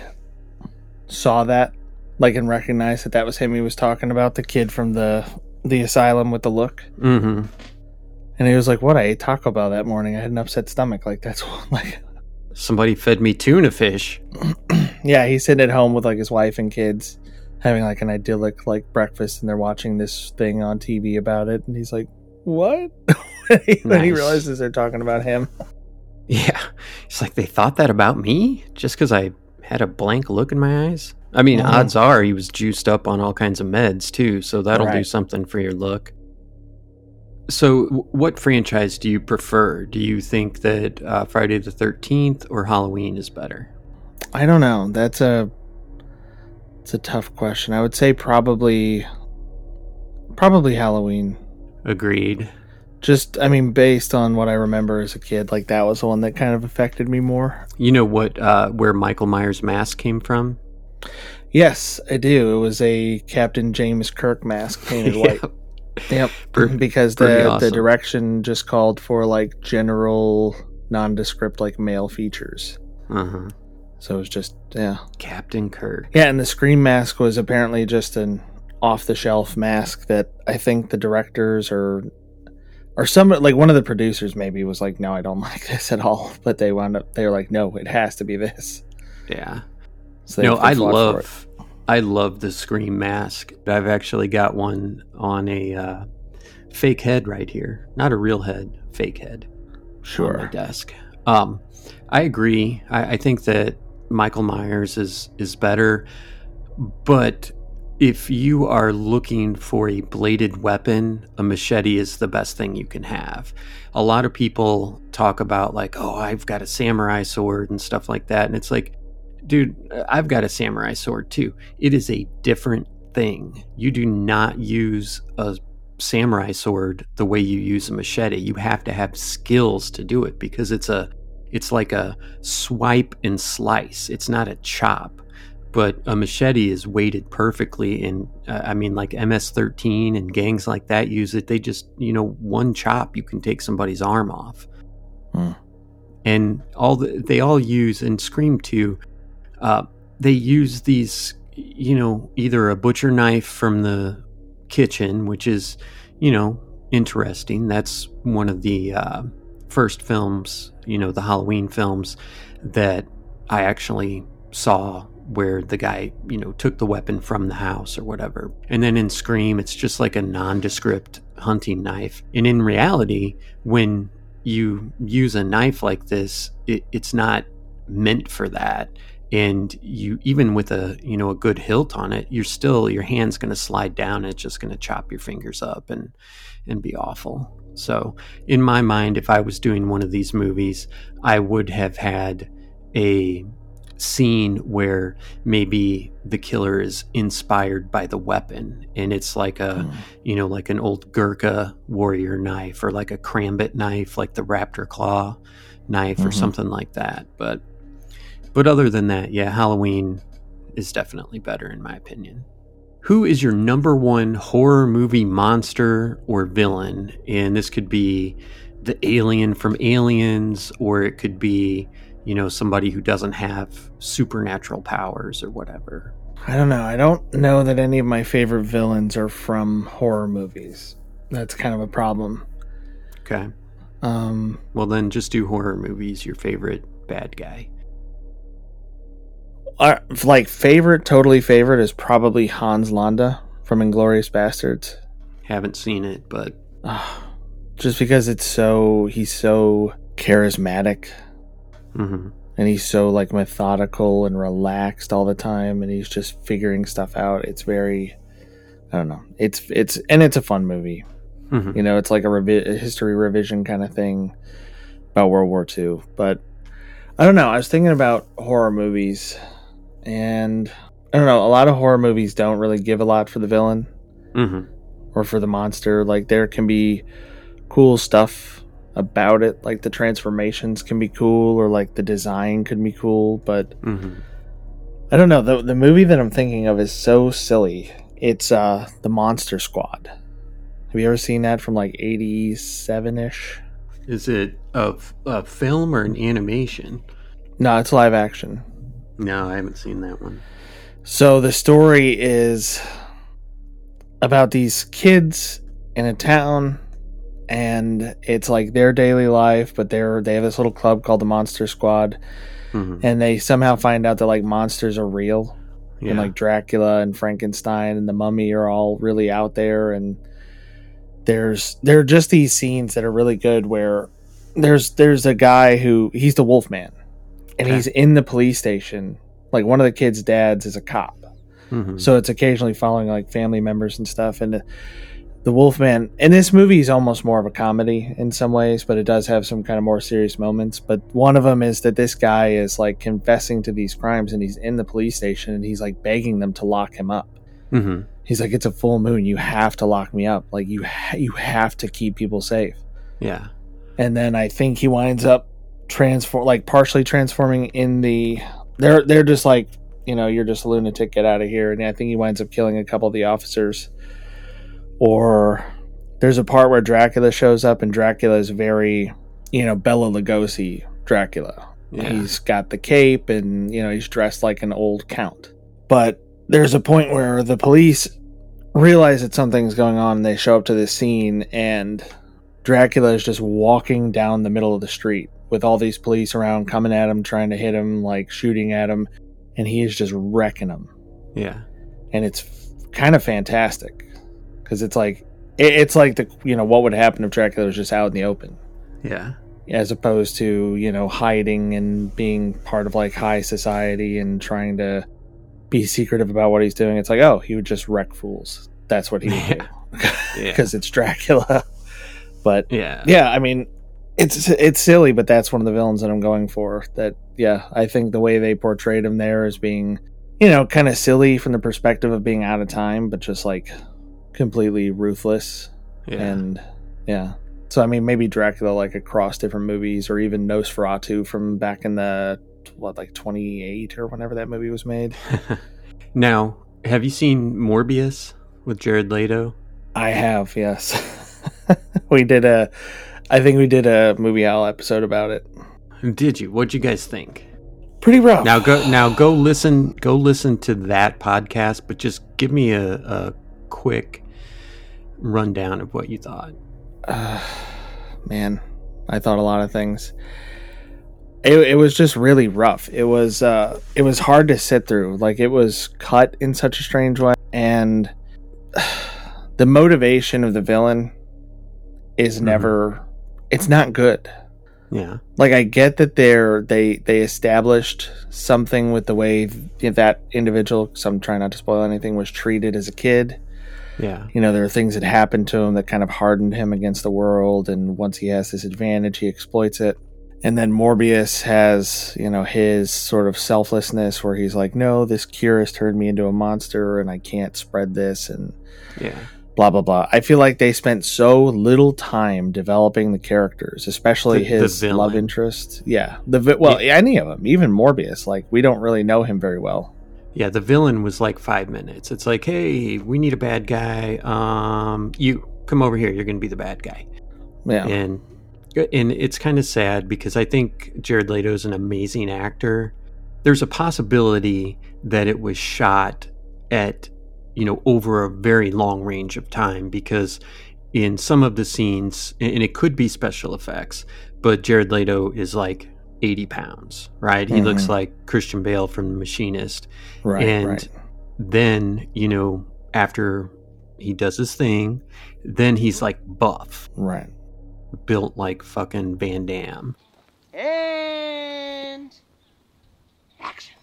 saw that, like, and recognize that that was him he was talking about, the kid from the the asylum with the look, mm-hmm and he was like, "What? I ate Taco Bell that morning. I had an upset stomach. Like that's what, like, Somebody fed me tuna fish. yeah." He's sitting at home with like his wife and kids, having like an idyllic like breakfast, and they're watching this thing on TV about it, and he's like, "What?" when he, when he realizes they're talking about him. Yeah. It's like they thought that about me just because I had a blank look in my eyes. I mean, Mhm. odds are he was juiced up on all kinds of meds too, so that'll do something for your look. So, what franchise do you prefer? Do you think that uh, Friday the 13th or Halloween is better? I don't know. That's a it's a tough question. I would say probably probably Halloween. Agreed. Just I mean based on what I remember as a kid, like that was the one that kind of affected me more. You know what, uh, where Michael Myers' mask came from? Yes, I do. It was a Captain James Kirk mask painted white. Yep. Because the awesome. the direction just called for like general nondescript like male features. Uh-huh. So it was just yeah. Captain Kirk. Yeah, and the scream mask was apparently just an off the shelf mask that I think the directors or or some like one of the producers maybe was like, No, I don't like this at all. But they wound up they were like, No, it has to be this. Yeah. So no, I fought for it. love, I love the Scream mask. I've actually got one on a uh, fake head right here, not a real head, fake head on my Sure. desk. Um, I agree. I, I think that Michael Myers is is better, but if you are looking for a bladed weapon, a machete is the best thing you can have. A lot of people talk about, like, oh, I've got a samurai sword and stuff like that. And it's like, dude, I've got a samurai sword too. It is a different thing. You do not use a samurai sword the way you use a machete. You have to have skills to do it because it's a it's like a swipe and slice. It's not a chop but a machete is weighted perfectly and uh, i mean like ms13 and gangs like that use it they just you know one chop you can take somebody's arm off Hmm. and all the, they all use and scream 2 uh, they use these you know either a butcher knife from the kitchen which is you know interesting that's one of the uh, first films you know the halloween films that i actually saw where the guy, you know, took the weapon from the house or whatever. And then in Scream, it's just like a nondescript hunting knife. And in reality, when you use a knife like this, it, it's not meant for that. And you, even with a, you know, a good hilt on it, you're still, your hand's going to slide down. And it's just going to chop your fingers up and, and be awful. So, in my mind, if I was doing one of these movies, I would have had a scene where maybe the killer is inspired by the weapon and it's like a Hmm. you know like an old gurkha warrior knife or like a karambit knife like the raptor claw knife or Mhm. something like that but but other than that yeah halloween is definitely better in my opinion who is your number one horror movie monster or villain and this could be the alien from aliens or it could be you know, somebody who doesn't have supernatural powers or whatever. I don't know. I don't know that any of my favorite villains are from horror movies. That's kind of a problem. Okay. Um, Well, then just do horror movies, your favorite bad guy. our, like favorite, totally favorite is probably Hans Landa from Inglourious Basterds. Haven't seen it, but Just because it's so he's so charismatic mhm. and he's so like methodical and relaxed all the time and he's just figuring stuff out. It's very I don't know. It's it's and it's a fun movie. Mhm. You know, it's like a, revi- a history revision kind of thing about World War II. But I don't know. I was thinking about horror movies, and I don't know. A lot of horror movies don't really give a lot for the villain Mhm. or for the monster. Like there can be cool stuff about it, like the transformations can be cool, or like the design could be cool. But Mhm. I don't know. The the movie that I'm thinking of is so silly. It's uh the Monster Squad. Have you ever seen that from like '87 ish? Is it a film or an animation? No, it's live action. No, I haven't seen that one. So the story is about these kids in a town and it's like their daily life, but they're they have this little club called the Monster Squad Mhm. and they somehow find out that like monsters are real. Yeah. and like Dracula and Frankenstein and the Mummy are all really out there and there's there are just these scenes that are really good where there's there's a guy who he's the Wolfman and Okay. he's in the police station like one of the kids' dads is a cop Mhm. so it's occasionally following like family members and stuff and the, Wolfman and this movie is almost more of a comedy in some ways but it does have some kind of more serious moments. But one of them is that this guy is like confessing to these crimes and he's in the police station and he's like begging them to lock him up. Mhm. he's like it's a full moon. You have to lock me up. Like you ha- you have to keep people safe. Yeah. and then I think he winds up transform like partially transforming in the they're they're just like you know you're just a lunatic. Get out of here. And I think he winds up killing a couple of the officers or there's a part where Dracula shows up and Dracula is very you know Bela Lugosi Dracula. Yeah. he's got the cape and you know he's dressed like an old count. But there's a point where the police realize that something's going on. And they show up to this scene and Dracula is just walking down the middle of the street with all these police around coming at him trying to hit him like shooting at him. And he is just wrecking them Yeah. and it's f- kind of fantastic because it's like it, it's like the you know what would happen if Dracula was just out in the open Yeah. as opposed to you know hiding and being part of like high society and trying to be secretive about what he's doing. It's like, oh, he would just wreck fools. That's what he would Yeah. do Yeah. because it's Dracula. But Yeah. yeah, I mean, it's it's silly, but that's one of the villains that I'm going for. That yeah, I think the way they portrayed him there as being, you know, kind of silly from the perspective of being out of time, but just like completely ruthless Yeah. and yeah. So I mean, maybe Dracula like across different movies, or even Nosferatu from back in the what like 28 or whenever that movie was made. now, have you seen Morbius with Jared Leto? I have, yes. we did a, I think we did a Movie Howl episode about it. Did you? What'd you guys think? Pretty rough. Now go now go listen go listen to that podcast, but just give me a, a quick rundown of what you thought. uh, man, I thought a lot of things. It, it was just really rough. It was uh, it was hard to sit through. Like it was cut in such a strange way, and the motivation of the villain is never. It's not good. Yeah. Like I get that they're they they established something with the way that individual. So I'm trying not to spoil anything. Was treated as a kid Yeah. you know, there are things that happened to him that kind of hardened him against the world. And once he has this advantage, he exploits it. And then Morbius has, you know, his sort of selflessness where he's like, no, this cure has turned me into a monster and I can't spread this and Yeah. blah, blah, blah. I feel like they spent so little time developing the characters, especially The- the his villain. love interest. Yeah. The, vi- well, any of them, even Morbius, like we don't really know him very well. Yeah, the villain was like five minutes. It's like, hey, we need a bad guy. Um, you come over here. You're going to be the bad guy. Yeah. And and it's kind of sad because I think Jared Leto is an amazing actor. There's a possibility that it was shot at you know over a very long range of time because in some of the scenes, and it could be special effects, but Jared Leto is like 80 pounds, right? He looks Mhm. like Christian Bale from The Machinist Right. and right. then you know after he does his thing then he's like buff Right. built like fucking van damme And action.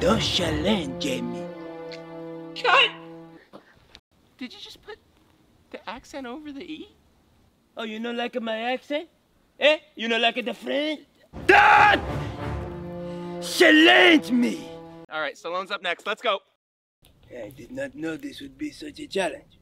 Don't challenge, Jamie. Cut! Did you just put the accent over the E? Oh, you don't like my accent? Eh? You don't like the friend? Dad! Challenge me! All right, Stallone's up next. Let's go. I did not know this would be such a challenge.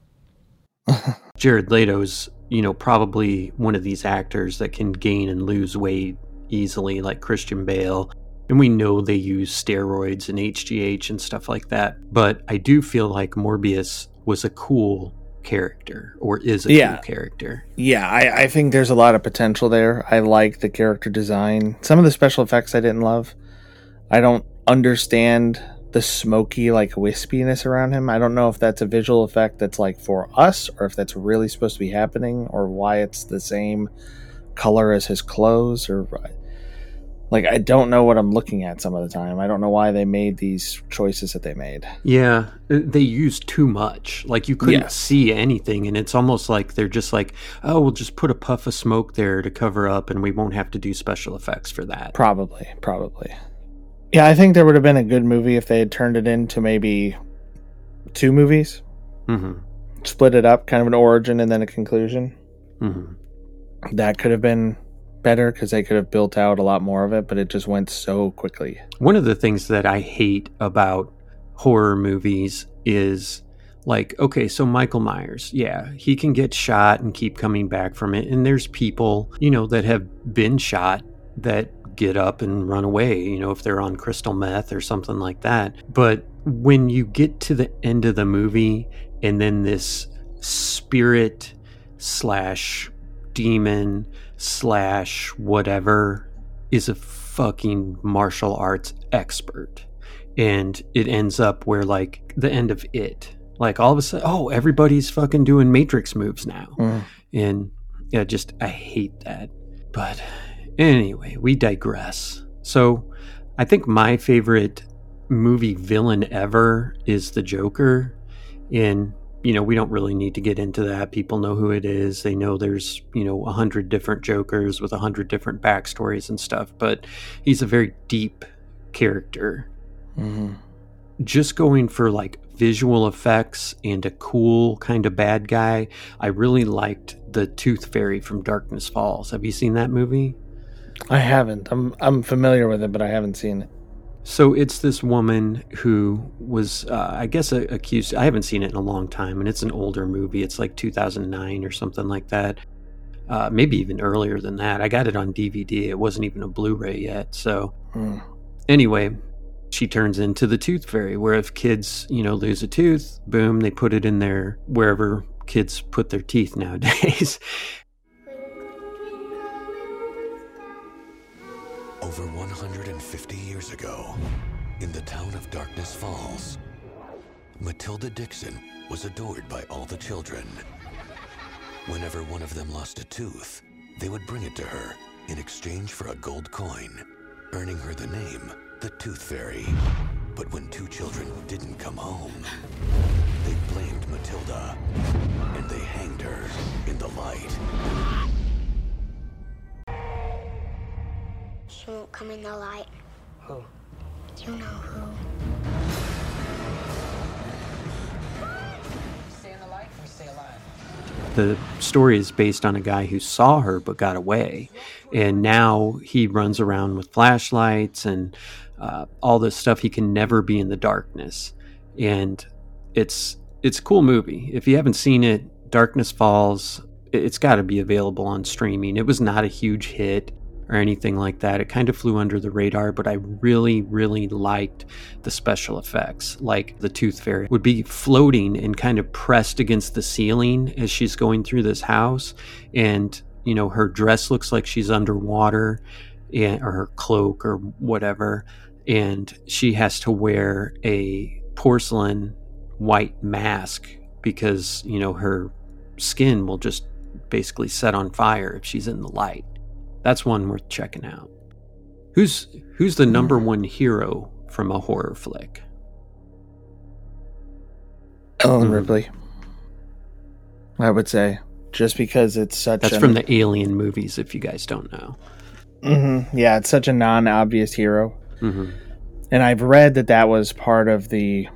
jared leto's you know probably one of these actors that can gain and lose weight easily like christian bale and we know they use steroids and hgh and stuff like that but i do feel like morbius was a cool character or is a Yeah. cool character Yeah, I, I think there's a lot of potential there. I like the character design. Some of the special effects I didn't love. I don't understand the smoky, like wispiness around him. I don't know if that's a visual effect that's like for us or if that's really supposed to be happening or why it's the same color as his clothes or like I don't know what I'm looking at some of the time. I don't know why they made these choices that they made. Yeah, uh, they use too much. Like you couldn't Yes. see anything, and it's almost like they're just like, "Oh, we'll just put a puff of smoke there to cover up, and we won't have to do special effects for that." Probably, probably. Yeah, I think there would have been a good movie if they had turned it into maybe two movies, hmm split it up, kind of an origin and then a conclusion. hmm That could have been better because they could have built out a lot more of it, but it just went so quickly. One of the things that I hate about horror movies is like, okay, so Michael Myers, yeah, he can get shot and keep coming back from it. And there's people, you know, that have been shot that get up and run away, you know, if they're on crystal meth or something like that. But when you get to the end of the movie and then this spirit slash demon slash whatever is a fucking martial arts expert. And it ends up where like the end of it. Like all of a sudden oh everybody's fucking doing matrix moves now. Mm. and yeah just i hate that. But anyway we digress. So i think my favorite movie villain ever is the joker and you know we don't really need to get into that people know who it is they know there's you know a hundred different jokers with a hundred different backstories and stuff but he's a very deep character mm-hmm. just going for like visual effects and a cool kind of bad guy, I really liked the Tooth Fairy from Darkness Falls. Have you seen that movie? I haven't. I'm I'm familiar with it, but I haven't seen it. So it's this woman who was, uh, I guess, uh, accused. I haven't seen it in a long time, and it's an older movie. It's like 2009 or something like that. Uh, maybe even earlier than that. I got it on DVD. It wasn't even a Blu-ray yet. So Hmm. anyway, she turns into the Tooth Fairy, where if kids, you know, lose a tooth, boom, they put it in their wherever kids put their teeth nowadays. Over 150 years ago, in the town of Darkness Falls, Matilda Dixon was adored by all the children. Whenever one of them lost a tooth, they would bring it to her in exchange for a gold coin, earning her the name the Tooth Fairy. But when two children didn't come home, they blamed Matilda and they hanged her in the light. She won't come in the light. Who? Do you know who? Stay in the light or stay alive? the story is based on a guy who saw her but got away and now he runs around with flashlights and uh, all this stuff he can never be in the darkness and it's it's a cool movie if you haven't seen it darkness falls it's got to be available on streaming it was not a huge hit or anything like that. It kind of flew under the radar but i really really liked the special effects like the tooth fairy would be floating and kind of pressed against the ceiling as she's going through this house. And you know her dress looks like she's underwater and, or her cloak or whatever. And she has to wear a porcelain white mask because you know her skin will just basically set on fire if she's in the light that's one worth checking out who's who's the number one hero from a horror flick Ellen Mhm. Ripley. I would say just because it's such. that's an- from the alien movies if you guys don't know Mhm. Yeah, it's such a non-obvious hero, hmm and I've read that that was part of the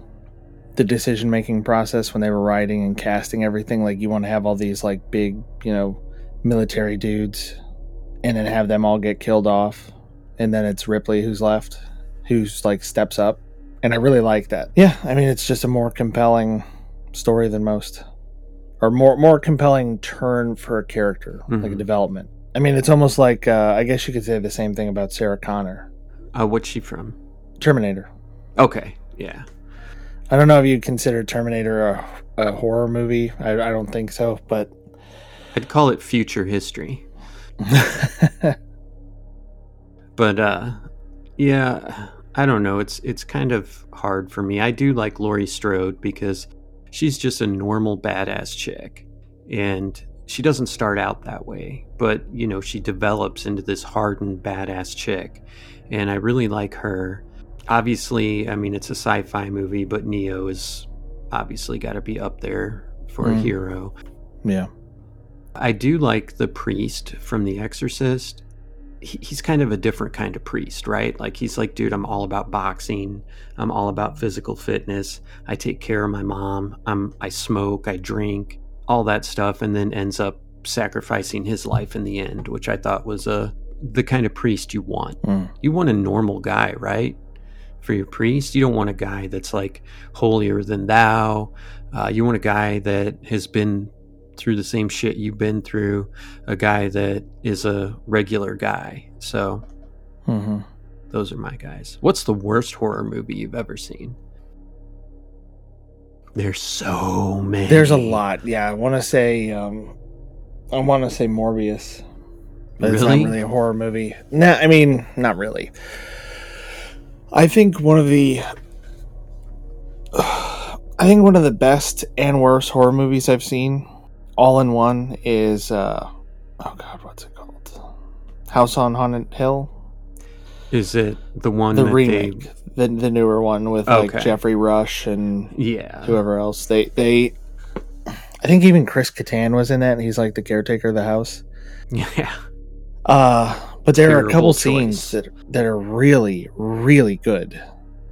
the decision making process when they were writing and casting everything. Like you want to have all these like big, you know, military dudes, and then have them all get killed off, and then it's Ripley who's left, who's like steps up, and I really like that. Yeah, I mean it's just a more compelling story than most, or more more compelling turn for a character, like a Mhm. development. I mean, it's almost like uh, I guess you could say the same thing about Sarah Connor, uh, what's she from Terminator. okay yeah I don't know if you'd consider Terminator a, a horror movie. I, I don't think so, but i'd call it future history but uh yeah i don't know. It's it's kind of hard for me. I do like laurie strode because she's just a normal badass chick and she doesn't start out that way but you know she develops into this hardened badass chick and i really like her. Obviously i mean it's a sci-fi movie but neo is obviously got to be up there for a Mm. hero. Yeah, I do like the priest from The Exorcist. He, he's kind of a different kind of priest, right? Like he's like, dude, I'm all about boxing. I'm all about physical fitness. I take care of my mom. I'm I smoke. I drink. All that stuff, and then ends up sacrificing his life in the end, which I thought was a the kind of priest you want. Mm. You want a normal guy, right? For your priest, you don't want a guy that's like holier than thou. Uh, you want a guy that has been through the same shit you've been through, a guy that is a regular guy. So hmm those are my guys. What's the worst horror movie you've ever seen? There's so many. there's a lot. Yeah, I want to say, um, I want to say Morbius, but it's not really a horror movie. No, I mean, not really. I think one of the, I think one of the best and worst horror movies I've seen, all in one, is uh, oh god, what's it called? House on Haunted Hill. Is it the one the that remake, the the newer one with like Geoffrey Rush and? Yeah. whoever else. They they, I think even Chris Kattan was in that. And he's like the caretaker of the house. Yeah. Uh, but there are a couple choice. scenes that that are really really good.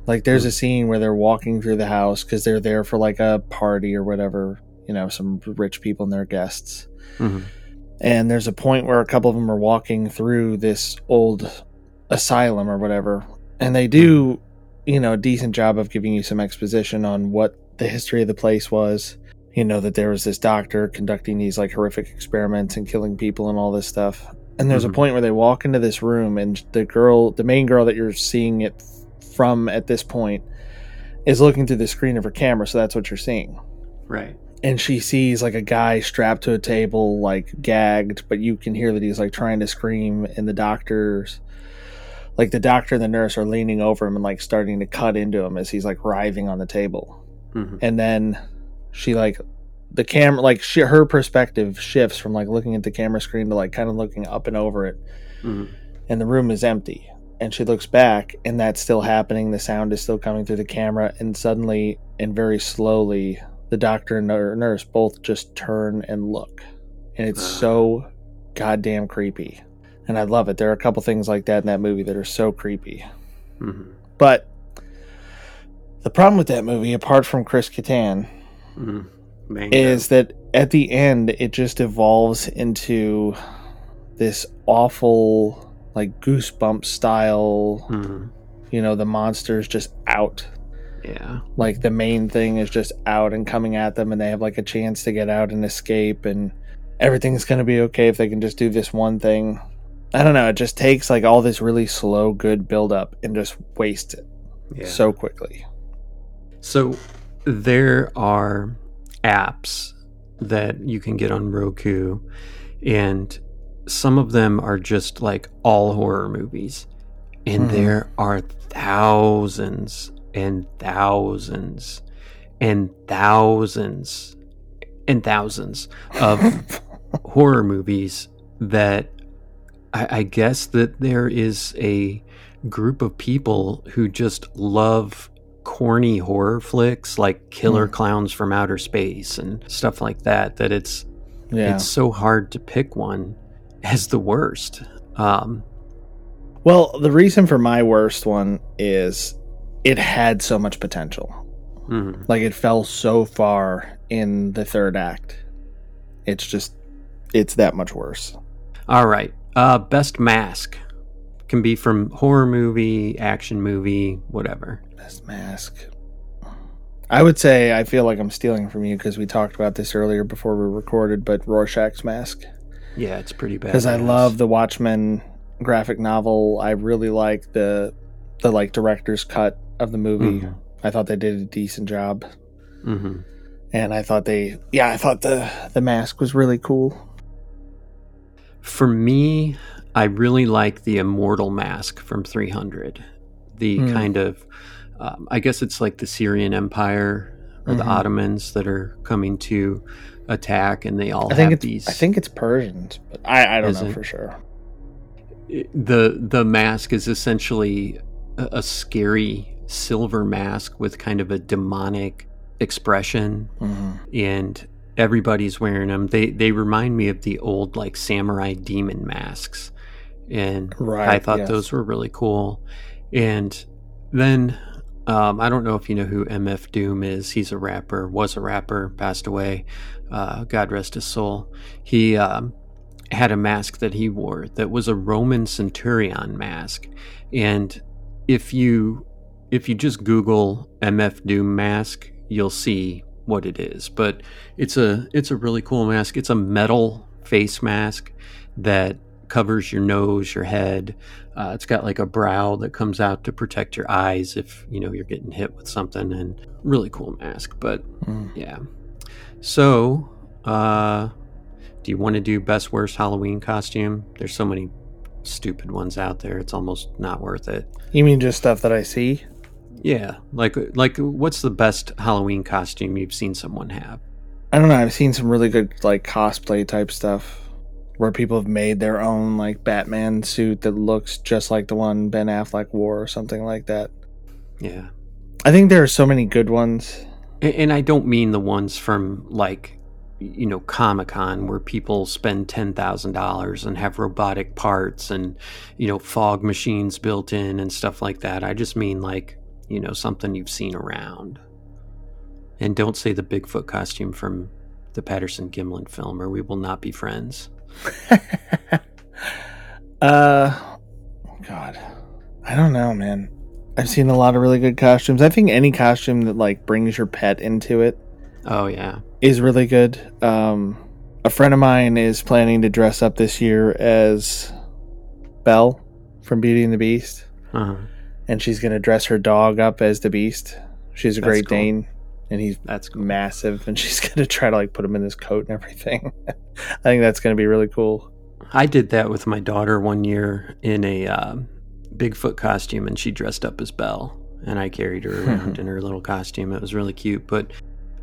Like there's a scene where they're walking through the house because they're there for like a party or whatever. You know, some rich people and their guests. Mhm. And there's a point where a couple of them are walking through this old asylum or whatever, and they do, you know, a decent job of giving you some exposition on what the history of the place was. You know that there was this doctor conducting these like horrific experiments and killing people and all this stuff. And there's Mhm. a point where they walk into this room, and the girl, the main girl that you're seeing it from at this point, is looking through the screen of her camera. So that's what you're seeing Right. And she sees like a guy strapped to a table like gagged but you can hear that he's like trying to scream and the doctors like the doctor and the nurse are leaning over him and like starting to cut into him as he's like writhing on the table. Mhm. and then she like the camera like she, her perspective shifts from like looking at the camera screen to like kind of looking up and over it. Mhm. and the room is empty. And she looks back and that's still happening. The sound is still coming through the camera. And suddenly and very slowly the doctor and nur- nurse both just turn and look and it's so goddamn creepy and i love it there are a couple things like that in that movie that are so creepy Mhm. but the problem with that movie apart from chris Kattan, Mhm. Is that at the end it just evolves into this awful like goosebump style Mhm. you know the monster's just out Yeah. like the main thing is just out and coming at them and they have like a chance to get out and escape and everything's going to be okay if they can just do this one thing i don't know it just takes like all this really slow good build up and just waste it Yeah. so quickly So there are apps that you can get on Roku, and some of them are just like all horror movies. And Mhm. there are thousands and thousands and thousands and thousands of horror movies that I, I guess that there is a group of people who just love corny horror flicks like Killer Hmm. Clowns from Outer Space and stuff like that. That it's yeah it's so hard to pick one as the worst. Um, Well, the reason for my worst one is it had so much potential. mhm. Like it fell so far in the third act. It's just it's that much worse. All right, uh, best mask can be from horror movie, action movie, whatever. Best mask. I would say I feel like I'm stealing from you because we talked about this earlier before we recorded, but Rorschach's mask. Yeah, it's pretty bad. Because I love the Watchmen graphic novel. I really like the the like director's cut of the movie. Mhm. I thought they did a decent job. hmm And I thought they yeah, I thought the the mask was really cool. For me, I really like the Immortal Mask from 300. The Hmm. kind of, um, I guess it's like the Syrian Empire or the Mhm. Ottomans that are coming to attack, and they all I think have it's these. I think it's Persians, but I, I don't know it? for sure. the the mask is essentially a, a scary silver mask with kind of a demonic expression, Mhm. and everybody's wearing them. They they remind me of the old like samurai demon masks, and Right, I thought yes. those were really cool. And then um, I don't know if you know who MF Doom is. He's a rapper, was a rapper, passed away. Uh, God rest his soul. He um, had a mask that he wore that was a Roman centurion mask, and if you if you just Google MF Doom mask, you'll see what it is. But it's a it's a really cool mask. It's a metal face mask that covers your nose, your head. Uh, it's got like a brow that comes out to protect your eyes if you know you're getting hit with something. And really cool mask. But Mm. yeah. So, uh, do you want to do best worst Halloween costume? There's so many stupid ones out there. It's almost not worth it. You mean just stuff that I see? Yeah, like like what's the best Halloween costume you've seen someone have? I don't know. I've seen some really good like cosplay type stuff where people have made their own like Batman suit that looks just like the one Ben Affleck wore or something like that. Yeah. I think there are so many good ones. And, and I don't mean the ones from like you know Comic Con where people spend ten thousand dollars and have robotic parts and you know fog machines built in and stuff like that. I just mean like you know, something you've seen around. And don't say the Bigfoot costume from the Patterson Gimlin film, or we will not be friends. uh, God, I don't know, man. I've seen a lot of really good costumes. I think any costume that like brings your pet into it Oh yeah, is really good. Um, a friend of mine is planning to dress up this year as Belle from Beauty and the Beast, uh-huh. And she's gonna dress her dog up as the Beast. She's a That's Great cool. Dane, and he's that's cool. massive, and she's gonna try to like put him in this coat and everything. I think that's gonna be really cool. I did that with my daughter one year in a uh, Bigfoot costume, and she dressed up as Belle, and I carried her around in her little costume. It was really cute. But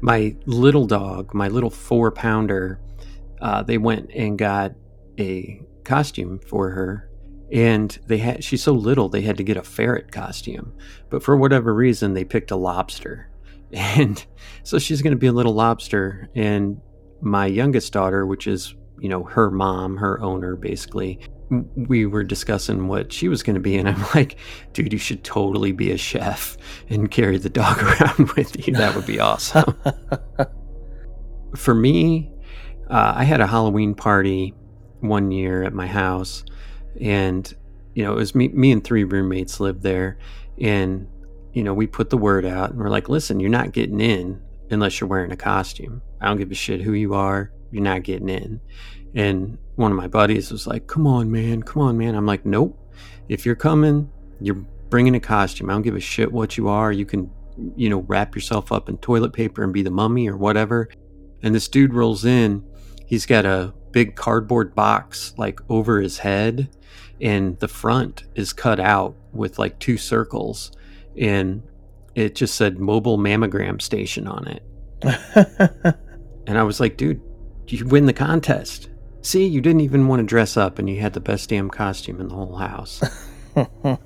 my little dog, my little four pounder, uh, they went and got a costume for her. And they had she's so little they had to get a ferret costume, but for whatever reason they picked a lobster, and so she's going to be a little lobster. And my youngest daughter, which is you know her mom, her owner, basically, we were discussing what she was going to be, and I'm like, dude, you should totally be a chef and carry the dog around with you. That would be awesome. For me, uh, I had a Halloween party one year at my house, and you know it was me, me and three roommates lived there, and you know we put the word out, and we're like, listen, you're not getting in unless you're wearing a costume. I don't give a shit who you are. You're not getting in. And one of my buddies was like, come on, man, come on, man. I'm like, nope. If you're coming, you're bringing a costume. I don't give a shit what you are. You can, you know, wrap yourself up in toilet paper and be the mummy or whatever. And this dude rolls in. He's got a big cardboard box like over his head, and the front is cut out with like two circles. And it just said mobile mammogram station on it. And I was like, dude, you win the contest. See, you didn't even want to dress up and you had the best damn costume in the whole house.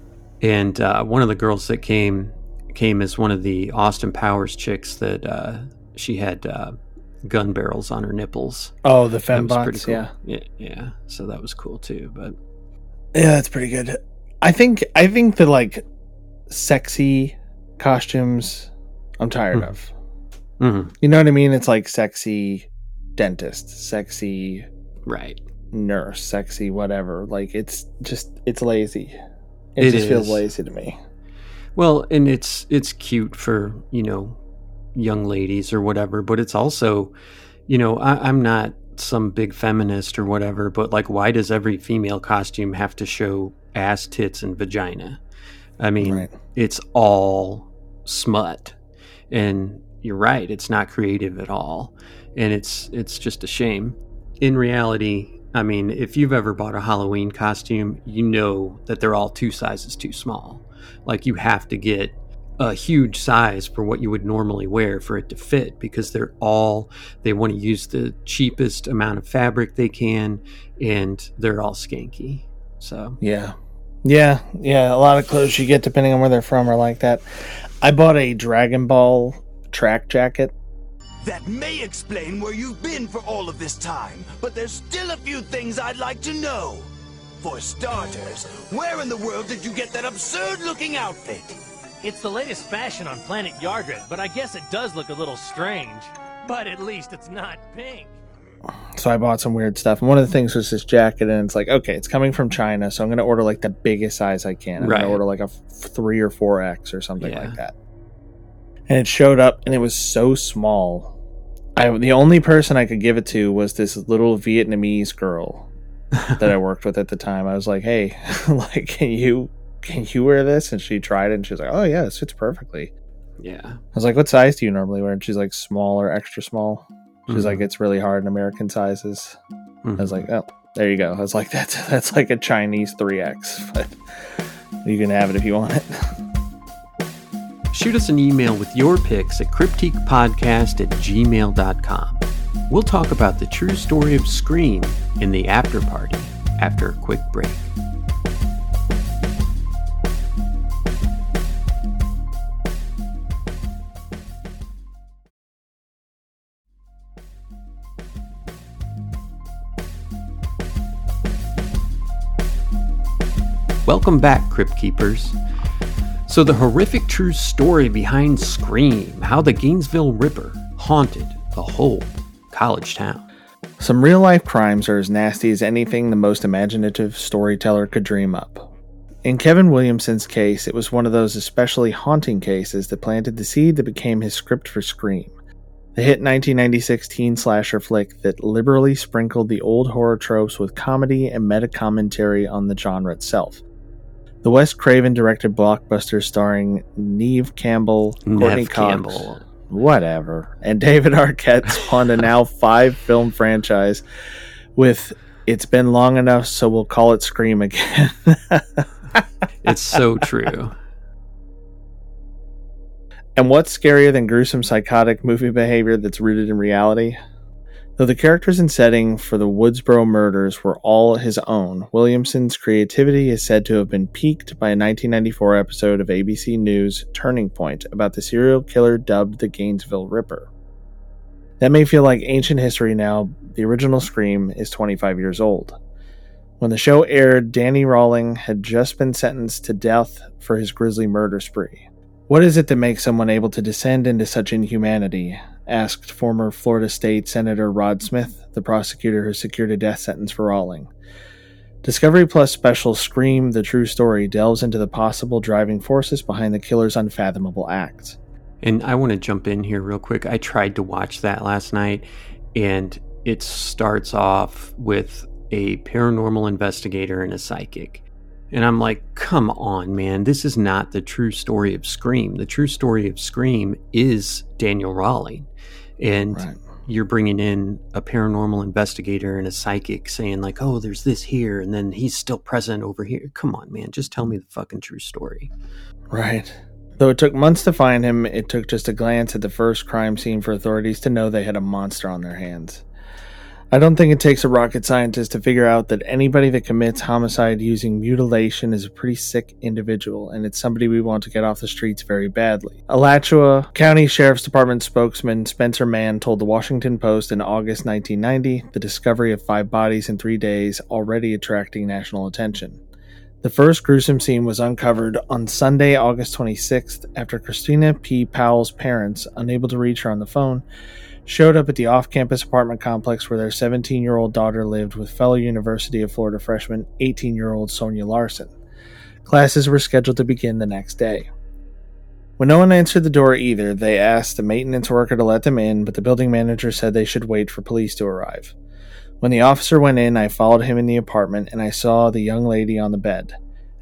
and uh, one of the girls that came came as one of the Austin Powers chicks that uh, she had uh, gun barrels on her nipples. oh, the That was pretty fembots, cool. yeah. yeah. Yeah. So that was cool too. But Yeah, that's pretty good. I think I think the like sexy costumes I'm tired Hmm. of. mhm, You know what I mean? It's like sexy dentist, sexy right. nurse, sexy whatever. Like it's just it's lazy. It, It just feels lazy to me. Well, and it's it's cute for you know young ladies or whatever, but it's also, you know, I, I'm not some big feminist or whatever, but like, why does every female costume have to show ass, tits, and vagina? I mean, Right. it's all smut, and you're right, it's not creative at all, and it's it's just a shame. In reality, I mean, if you've ever bought a Halloween costume, you know that they're all two sizes too small. Like you have to get a huge size for what you would normally wear for it to fit because they're all they want to use the cheapest amount of fabric they can and they're all skanky. So, Yeah. Yeah, yeah. A lot of clothes you get depending on where they're from are like that. I bought a Dragon Ball track jacket. That may explain where you've been for all of this time, but there's still a few things I'd like to know. For starters, where in the world did you get that absurd looking outfit? It's the latest fashion on Planet Yardrat, but I guess it does look a little strange. But at least it's not pink. So I bought some weird stuff. And one of the things was this jacket, and it's like, okay, it's coming from China, so I'm going to order like the biggest size I can. I'm Right. going to order like a f- three or four X or something Yeah. like that. And it showed up, and it was so small. I the only person I could give it to was this little Vietnamese girl that I worked with at the time. I was like, hey, like, can you can you wear this? And she tried it, and she was like, oh yeah, this fits perfectly. yeah. I was like, what size do you normally wear? And she's like, small or extra small. She's like, Mhm. it's really hard in American sizes. I was Mhm. like, oh, there you go. I was like, that's that's like a Chinese three X, but you can have it if you want it. Shoot us an email with your picks at cryptiquepodcast at gmail.com. We'll talk about the true story of Scream in the after party after a quick break. Welcome back, Crypt Keepers. So, the horrific true story behind Scream, how the Gainesville Ripper haunted the whole college town. Some real life crimes are as nasty as anything the most imaginative storyteller could dream up. In Kevin Williamson's case, it was one of those especially haunting cases that planted the seed that became his script for Scream, the hit 1996 teen slasher flick that liberally sprinkled the old horror tropes with comedy and meta commentary on the genre itself. The Wes Craven directed blockbuster starring Neve Campbell, Courtney Nev Cox, Campbell. whatever, and David Arquette spawned a now five film franchise with It's Been Long Enough, so we'll call it Scream again. It's so true. And what's scarier than gruesome psychotic movie behavior that's rooted in reality? Though the characters and setting for the Woodsboro murders were all his own, Williamson's creativity is said to have been piqued by a 1994 episode of ABC News Turning Point about the serial killer dubbed the Gainesville Ripper. That may feel like ancient history now, the original Scream is 25 years old. When the show aired, Danny Rolling had just been sentenced to death for his grisly murder spree. What is it that makes someone able to descend into such inhumanity? Asked former Florida State Senator Rod Smith, the prosecutor who secured a death sentence for Rolling. Discovery Plus special Scream The True Story delves into the possible driving forces behind the killer's unfathomable acts. And I want to jump in here real quick. I tried to watch that last night, and it starts off with a paranormal investigator and a psychic. And I'm like, come on, man. This is not the true story of Scream. The true story of Scream is Daniel Rolling. And Right. you're bringing in a paranormal investigator and a psychic saying, like, oh, there's this here, and then he's still present over here. Come on, man. Just tell me the fucking true story. Right. Though it took months to find him, it took just a glance at the first crime scene for authorities to know they had a monster on their hands. I don't think it takes a rocket scientist to figure out that anybody that commits homicide using mutilation is a pretty sick individual, and it's somebody we want to get off the streets very badly. Alachua County Sheriff's Department spokesman Spencer Mann told the Washington Post in August 1990 the discovery of five bodies in three days already attracting national attention. The first gruesome scene was uncovered on Sunday, August 26th, after Christina P. Powell's parents, unable to reach her on the phone, showed up at the off campus apartment complex where their 17 year old daughter lived with fellow University of Florida freshman 18 year old Sonia Larson. Classes were scheduled to begin the next day. When no one answered the door either, they asked a maintenance worker to let them in, but the building manager said they should wait for police to arrive. When the officer went in, I followed him in the apartment and I saw the young lady on the bed,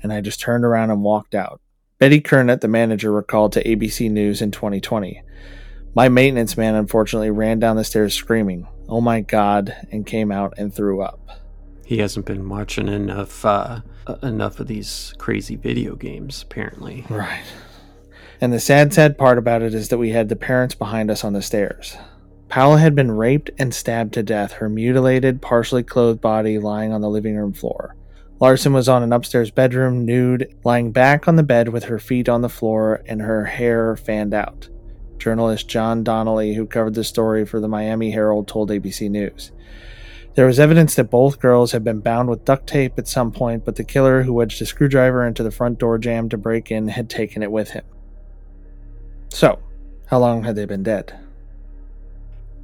and I just turned around and walked out. Betty Kernet, the manager, recalled to ABC News in 2020. My maintenance man unfortunately ran down the stairs screaming, Oh my god, and came out and threw up. He hasn't been watching enough uh, uh, enough of these crazy video games, apparently. Right. And the sad, sad part about it is that we had the parents behind us on the stairs. Powell had been raped and stabbed to death, her mutilated, partially clothed body lying on the living room floor. Larson was on an upstairs bedroom, nude, lying back on the bed with her feet on the floor and her hair fanned out. Journalist John Donnelly, who covered the story for the Miami Herald, told ABC News. There was evidence that both girls had been bound with duct tape at some point, but the killer who wedged a screwdriver into the front door jamb to break in had taken it with him. So, how long had they been dead?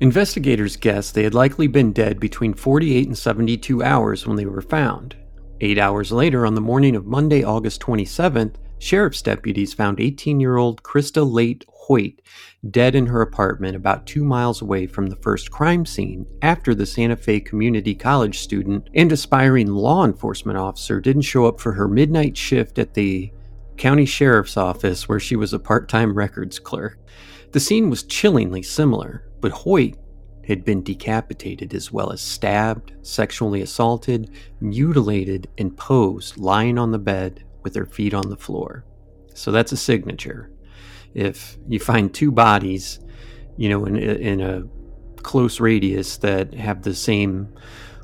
Investigators guessed they had likely been dead between 48 and 72 hours when they were found. Eight hours later, on the morning of Monday, August 27th, sheriff's deputies found 18 year old Christa Leigh Hoyt dead in her apartment about two miles away from the first crime scene after the Santa Fe Community College student and aspiring law enforcement officer didn't show up for her midnight shift at the county sheriff's office where she was a part time records clerk. The scene was chillingly similar, but Hoyt had been decapitated as well as stabbed, sexually assaulted, mutilated, and posed lying on the bed with her feet on the floor. So that's a signature. If you find two bodies, you know, in, in a close radius that have the same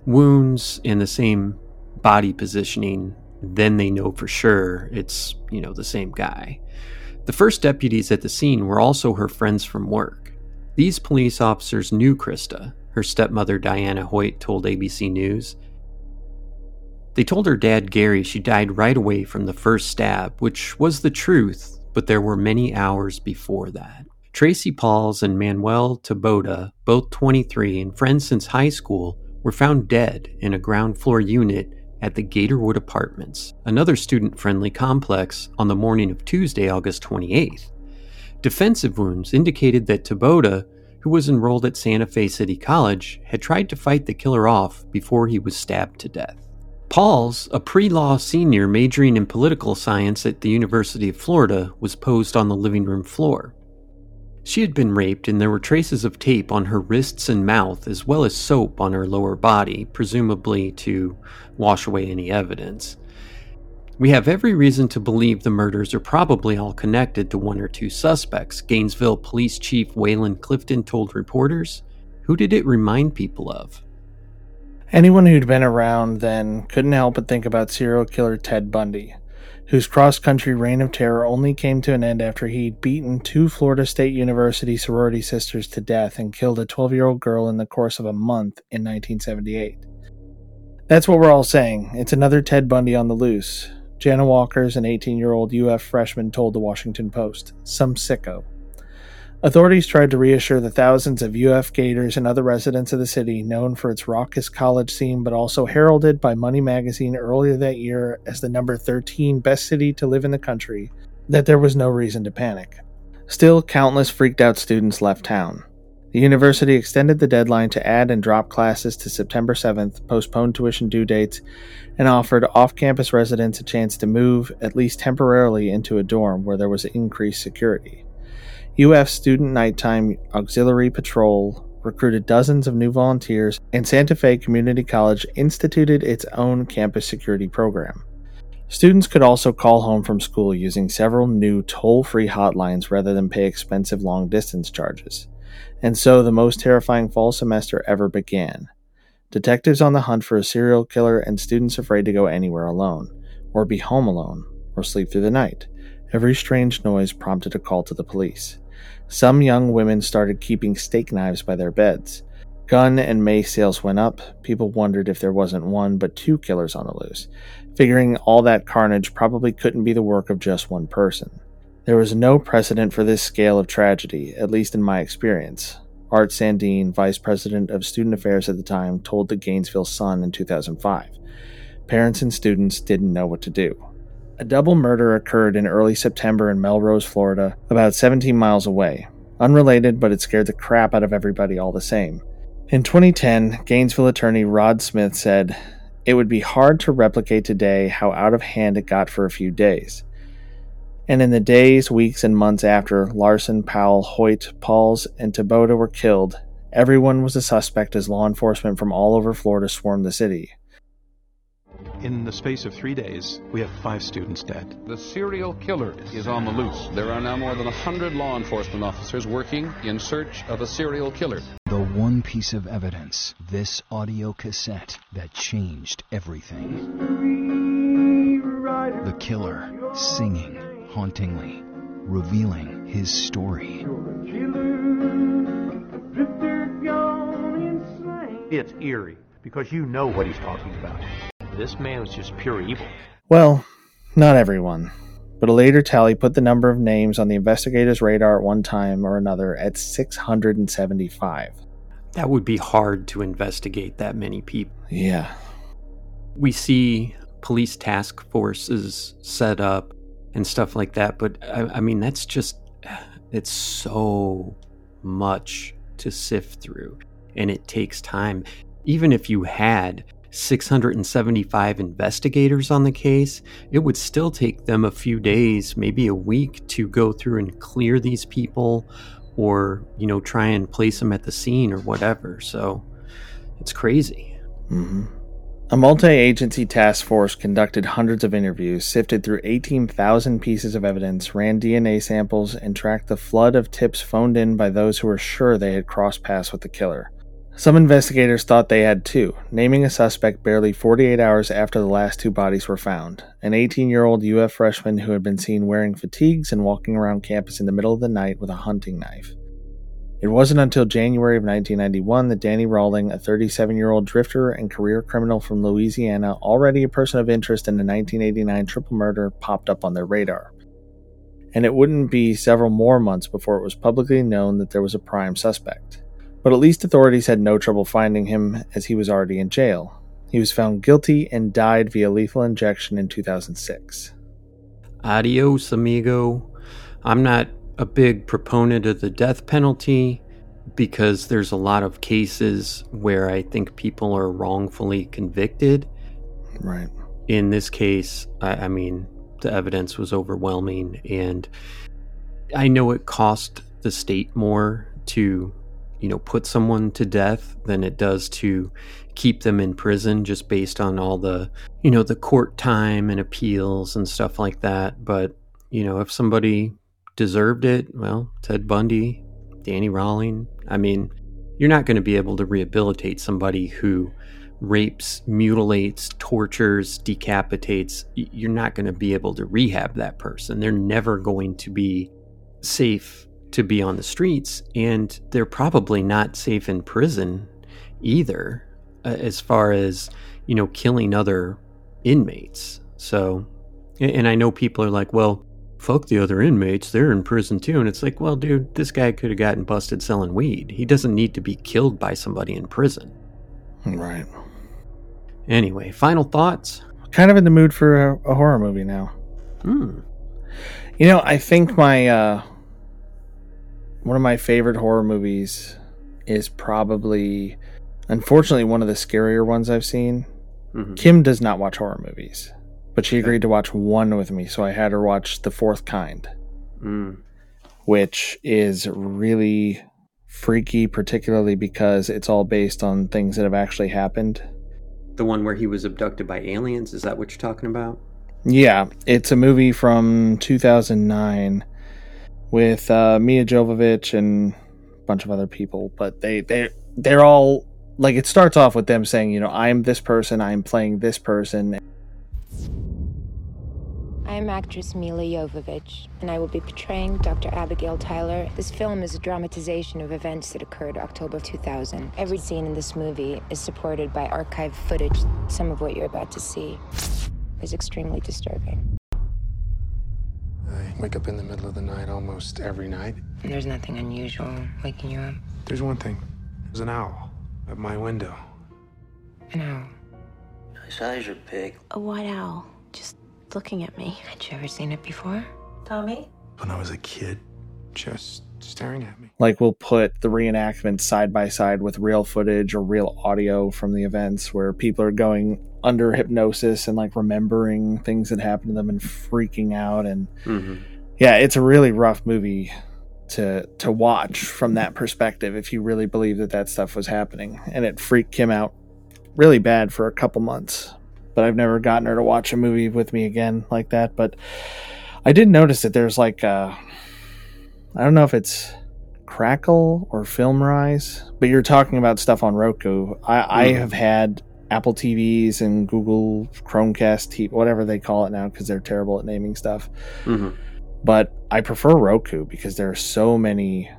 wounds and the same body positioning, then they know for sure it's, you know, the same guy. The first deputies at the scene were also her friends from work. These police officers knew Christa, her stepmother Diana Hoyt told ABC News. They told her dad Gary she died right away from the first stab, which was the truth, but there were many hours before that. Tracy Paules and Manuel Taboada, both 23 and friends since high school, were found dead in a ground floor unit at the Gatorwood Apartments, another student friendly complex, on the morning of Tuesday, August 28th. Defensive wounds indicated that Taboada, who was enrolled at Santa Fe City College, had tried to fight the killer off before he was stabbed to death. Paules, a pre law senior majoring in political science at the University of Florida, was posed on the living room floor. She had been raped, and there were traces of tape on her wrists and mouth, as well as soap on her lower body, presumably to wash away any evidence. We have every reason to believe the murders are probably all connected to one or two suspects, Gainesville Police Chief Wayland Clifton told reporters. Who did it remind people of? Anyone who'd been around then couldn't help but think about serial killer Ted Bundy whose cross country reign of terror only came to an end after he'd beaten two Florida State University sorority sisters to death and killed a 12 year old girl in the course of a month in 1978. That's what we're all saying. It's another Ted Bundy on the loose. Jana Walker's an 18 year old UF freshman told the Washington Post. Some sicko. Authorities tried to reassure the thousands of UF Gators and other residents of the city, known for its raucous college scene but also heralded by Money magazine earlier that year as the number 13 best city to live in the country, that there was no reason to panic. Still, countless freaked out students left town. The university extended the deadline to add and drop classes to September 7th, postponed tuition due dates, and offered off campus residents a chance to move, at least temporarily, into a dorm where there was increased security. UF Student Nighttime Auxiliary Patrol recruited dozens of new volunteers, and Santa Fe Community College instituted its own campus security program. Students could also call home from school using several new toll free hotlines rather than pay expensive long distance charges. And so the most terrifying fall semester ever began. Detectives on the hunt for a serial killer and students afraid to go anywhere alone, or be home alone, or sleep through the night. Every strange noise prompted a call to the police. Some young women started keeping steak knives by their beds. Gun and mace sales went up. People wondered if there wasn't one but two killers on the loose, figuring all that carnage probably couldn't be the work of just one person. There was no precedent for this scale of tragedy, at least in my experience. Art Sandeen, vice president of student affairs at the time, told the Gainesville Sun in 2005. Parents and students didn't know what to do. A double murder occurred in early September in Melrose, Florida, about 17 miles away. Unrelated, but it scared the crap out of everybody all the same. In 2010, Gainesville attorney Rod Smith said, It would be hard to replicate today how out of hand it got for a few days. And in the days, weeks, and months after Larson, Powell, Hoyt, Paules, and Taboada were killed, everyone was a suspect as law enforcement from all over Florida swarmed the city. In the space of three days, we have five students dead. The serial killer is on the loose. There are now more than 100 law enforcement officers working in search of a serial killer. The one piece of evidence, this audio cassette that changed everything. The killer singing hauntingly, revealing his story. It's eerie because you know what he's talking about. This man was just pure evil. Well, not everyone, but a later tally put the number of names on the investigators' radar at one time or another at 675. That would be hard to investigate that many people. Yeah. We see police task forces set up and stuff like that, but I, I mean, that's just, it's so much to sift through and it takes time. Even if you had 675 investigators on the case, it would still take them a few days, maybe a week, to go through and clear these people or, you know, try and place them at the scene or whatever. So it's crazy. Mm-hmm. A multi agency task force conducted hundreds of interviews, sifted through 18,000 pieces of evidence, ran DNA samples, and tracked the flood of tips phoned in by those who were sure they had crossed paths with the killer. Some investigators thought they had two, naming a suspect barely 48 hours after the last two bodies were found an 18 year old UF freshman who had been seen wearing fatigues and walking around campus in the middle of the night with a hunting knife. It wasn't until January of 1991 that Danny Rolling, a 37 year old drifter and career criminal from Louisiana, already a person of interest in the 1989 triple murder, popped up on their radar. And it wouldn't be several more months before it was publicly known that there was a prime suspect. But at least authorities had no trouble finding him as he was already in jail. He was found guilty and died via lethal injection in 2006. Adios, amigo. I'm not a big proponent of the death penalty because there's a lot of cases where I think people are wrongfully convicted. Right. In this case, I, I mean, the evidence was overwhelming, and I know it cost the state more to, you know, put someone to death than it does to keep them in prison just based on all the, you know, the court time and appeals and stuff like that. But, you know, if somebody deserved it, well, Ted Bundy, Danny Rolling, I mean, you're not going to be able to rehabilitate somebody who rapes, mutilates, tortures, decapitates. You're not going to be able to rehab that person. They're never going to be safe to be on the streets, and they're probably not safe in prison either, uh, as far as, you know, killing other inmates. So, and I know people are like, well, fuck the other inmates, they're in prison too. And it's like, well, dude, this guy could have gotten busted selling weed. He doesn't need to be killed by somebody in prison. Right. Anyway, final thoughts? Kind of in the mood for a, a horror movie now. Hmm. You know, I think my uh one of my favorite horror movies is probably unfortunately one of the scarier ones I've seen. Mm-hmm. Kim does not watch horror movies, but she agreed to watch one with me, so I had her watch The Fourth Kind, Mm. which is really freaky, particularly because it's all based on things that have actually happened. The one where he was abducted by aliens, is that what you're talking about? Yeah, it's a movie from 2009 with uh, Mia Jovovich and a bunch of other people, but they they they're all like it starts off with them saying, you know, I'm this person, I'm playing this person. I'm actress Milla Jovovich, and I will be portraying Dr. Abigail Tyler. This film is a dramatization of events that occurred October 2000. Every scene in this movie is supported by archived footage. Some of what you're about to see is extremely disturbing. I wake up in the middle of the night almost every night. And there's nothing unusual waking you up. There's one thing. There's an owl at my window. An owl. His eyes are big. A white owl. Just looking at me. Had you ever seen it before? Tommy? When I was a kid, just staring at me. Like we'll put the reenactment side by side with real footage or real audio from the events where people are going under hypnosis and like remembering things that happened to them and freaking out and Mm-hmm. yeah, it's a really rough movie to to watch from that perspective if you really believe that that stuff was happening and it freaked him out really bad for a couple months but I've never gotten her to watch a movie with me again like that but I did notice that there's like uh I don't know if it's Crackle or Filmrise but you're talking about stuff on Roku I, I Mhm. have had Apple TVs and Google Chromecast TV, whatever they call it now because they're terrible at naming stuff Mm-hmm. but I prefer Roku because there are so many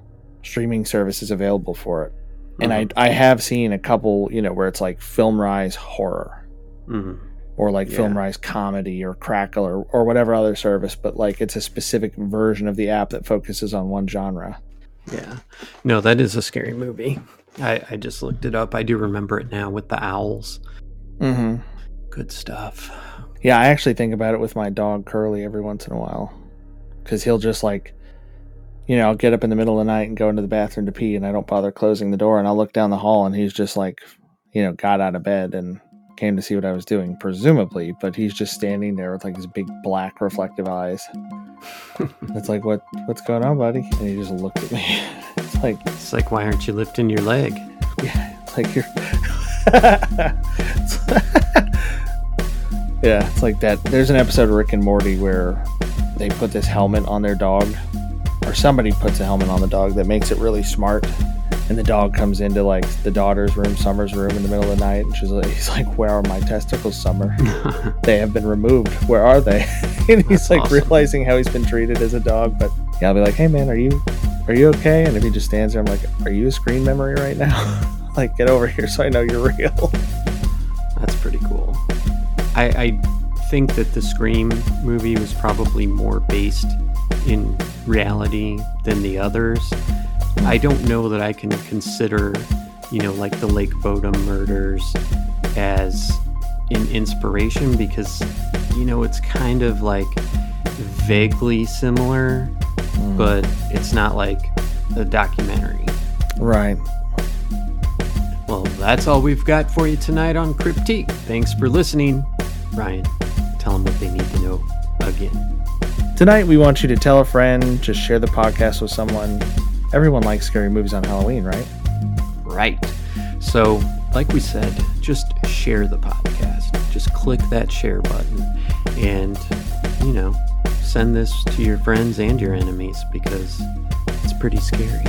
streaming services available for it. And I, I have seen a couple, you know, where it's like Filmrise horror Mm-hmm. or like Yeah. Filmrise comedy or Crackle or, or whatever other service, but like it's a specific version of the app that focuses on one genre. Yeah. No, that is a scary movie. I, I just looked it up. I do remember it now with the owls. Mm-hmm. Good stuff. Yeah, I actually think about it with my dog Curly every once in a while because he'll just like, you know, I'll get up in the middle of the night and go into the bathroom to pee, and I don't bother closing the door, and I'll look down the hall, and he's just like, you know, got out of bed and came to see what I was doing, presumably, but he's just standing there with like his big black reflective eyes. it's like, what, what's going on, buddy? And he just looked at me. it's like, It's like, why aren't you lifting your leg? yeah, it's like you're. yeah, it's like that. There's an episode of Rick and Morty where they put this helmet on their dog, or somebody puts a helmet on the dog that makes it really smart. And the dog comes into like the daughter's room, Summer's room, in the middle of the night, and she's like, "He's like, where are my testicles, Summer? they have been removed. Where are they?" and he's like awesome. realizing how he's been treated as a dog. But yeah, I'll be like, "Hey, man, are you Are you okay? And if he just stands there, I'm like, Are you a screen memory right now? like, get over here so I know you're real. That's pretty cool. I, I think that the Scream movie was probably more based in reality than the others. I don't know that I can consider, you know, like the Lake Bodom murders as an inspiration because, you know, it's kind of like vaguely similar, mm. but it's not like a documentary. Right. Well, that's all we've got for you tonight on Cryptique. Thanks for listening. Ryan, tell them what they need to know again. Tonight, we want you to tell a friend, just share the podcast with someone. Everyone likes scary movies on Halloween, right? Right. So, like we said, just share the podcast. Just click that share button and, you know, send this to your friends and your enemies because it's pretty scary.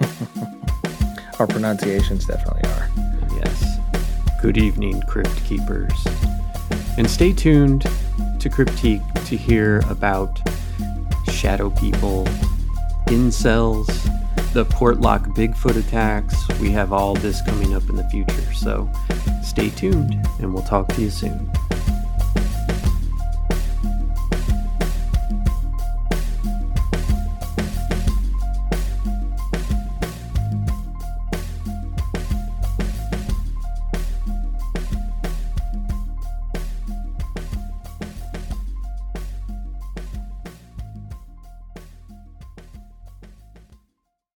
Our pronunciations definitely are. Yes. Good evening, Crypt Keepers. And stay tuned to Cryptique to hear about shadow people, incels, the Portlock Bigfoot attacks. We have all this coming up in the future. So stay tuned and we'll talk to you soon.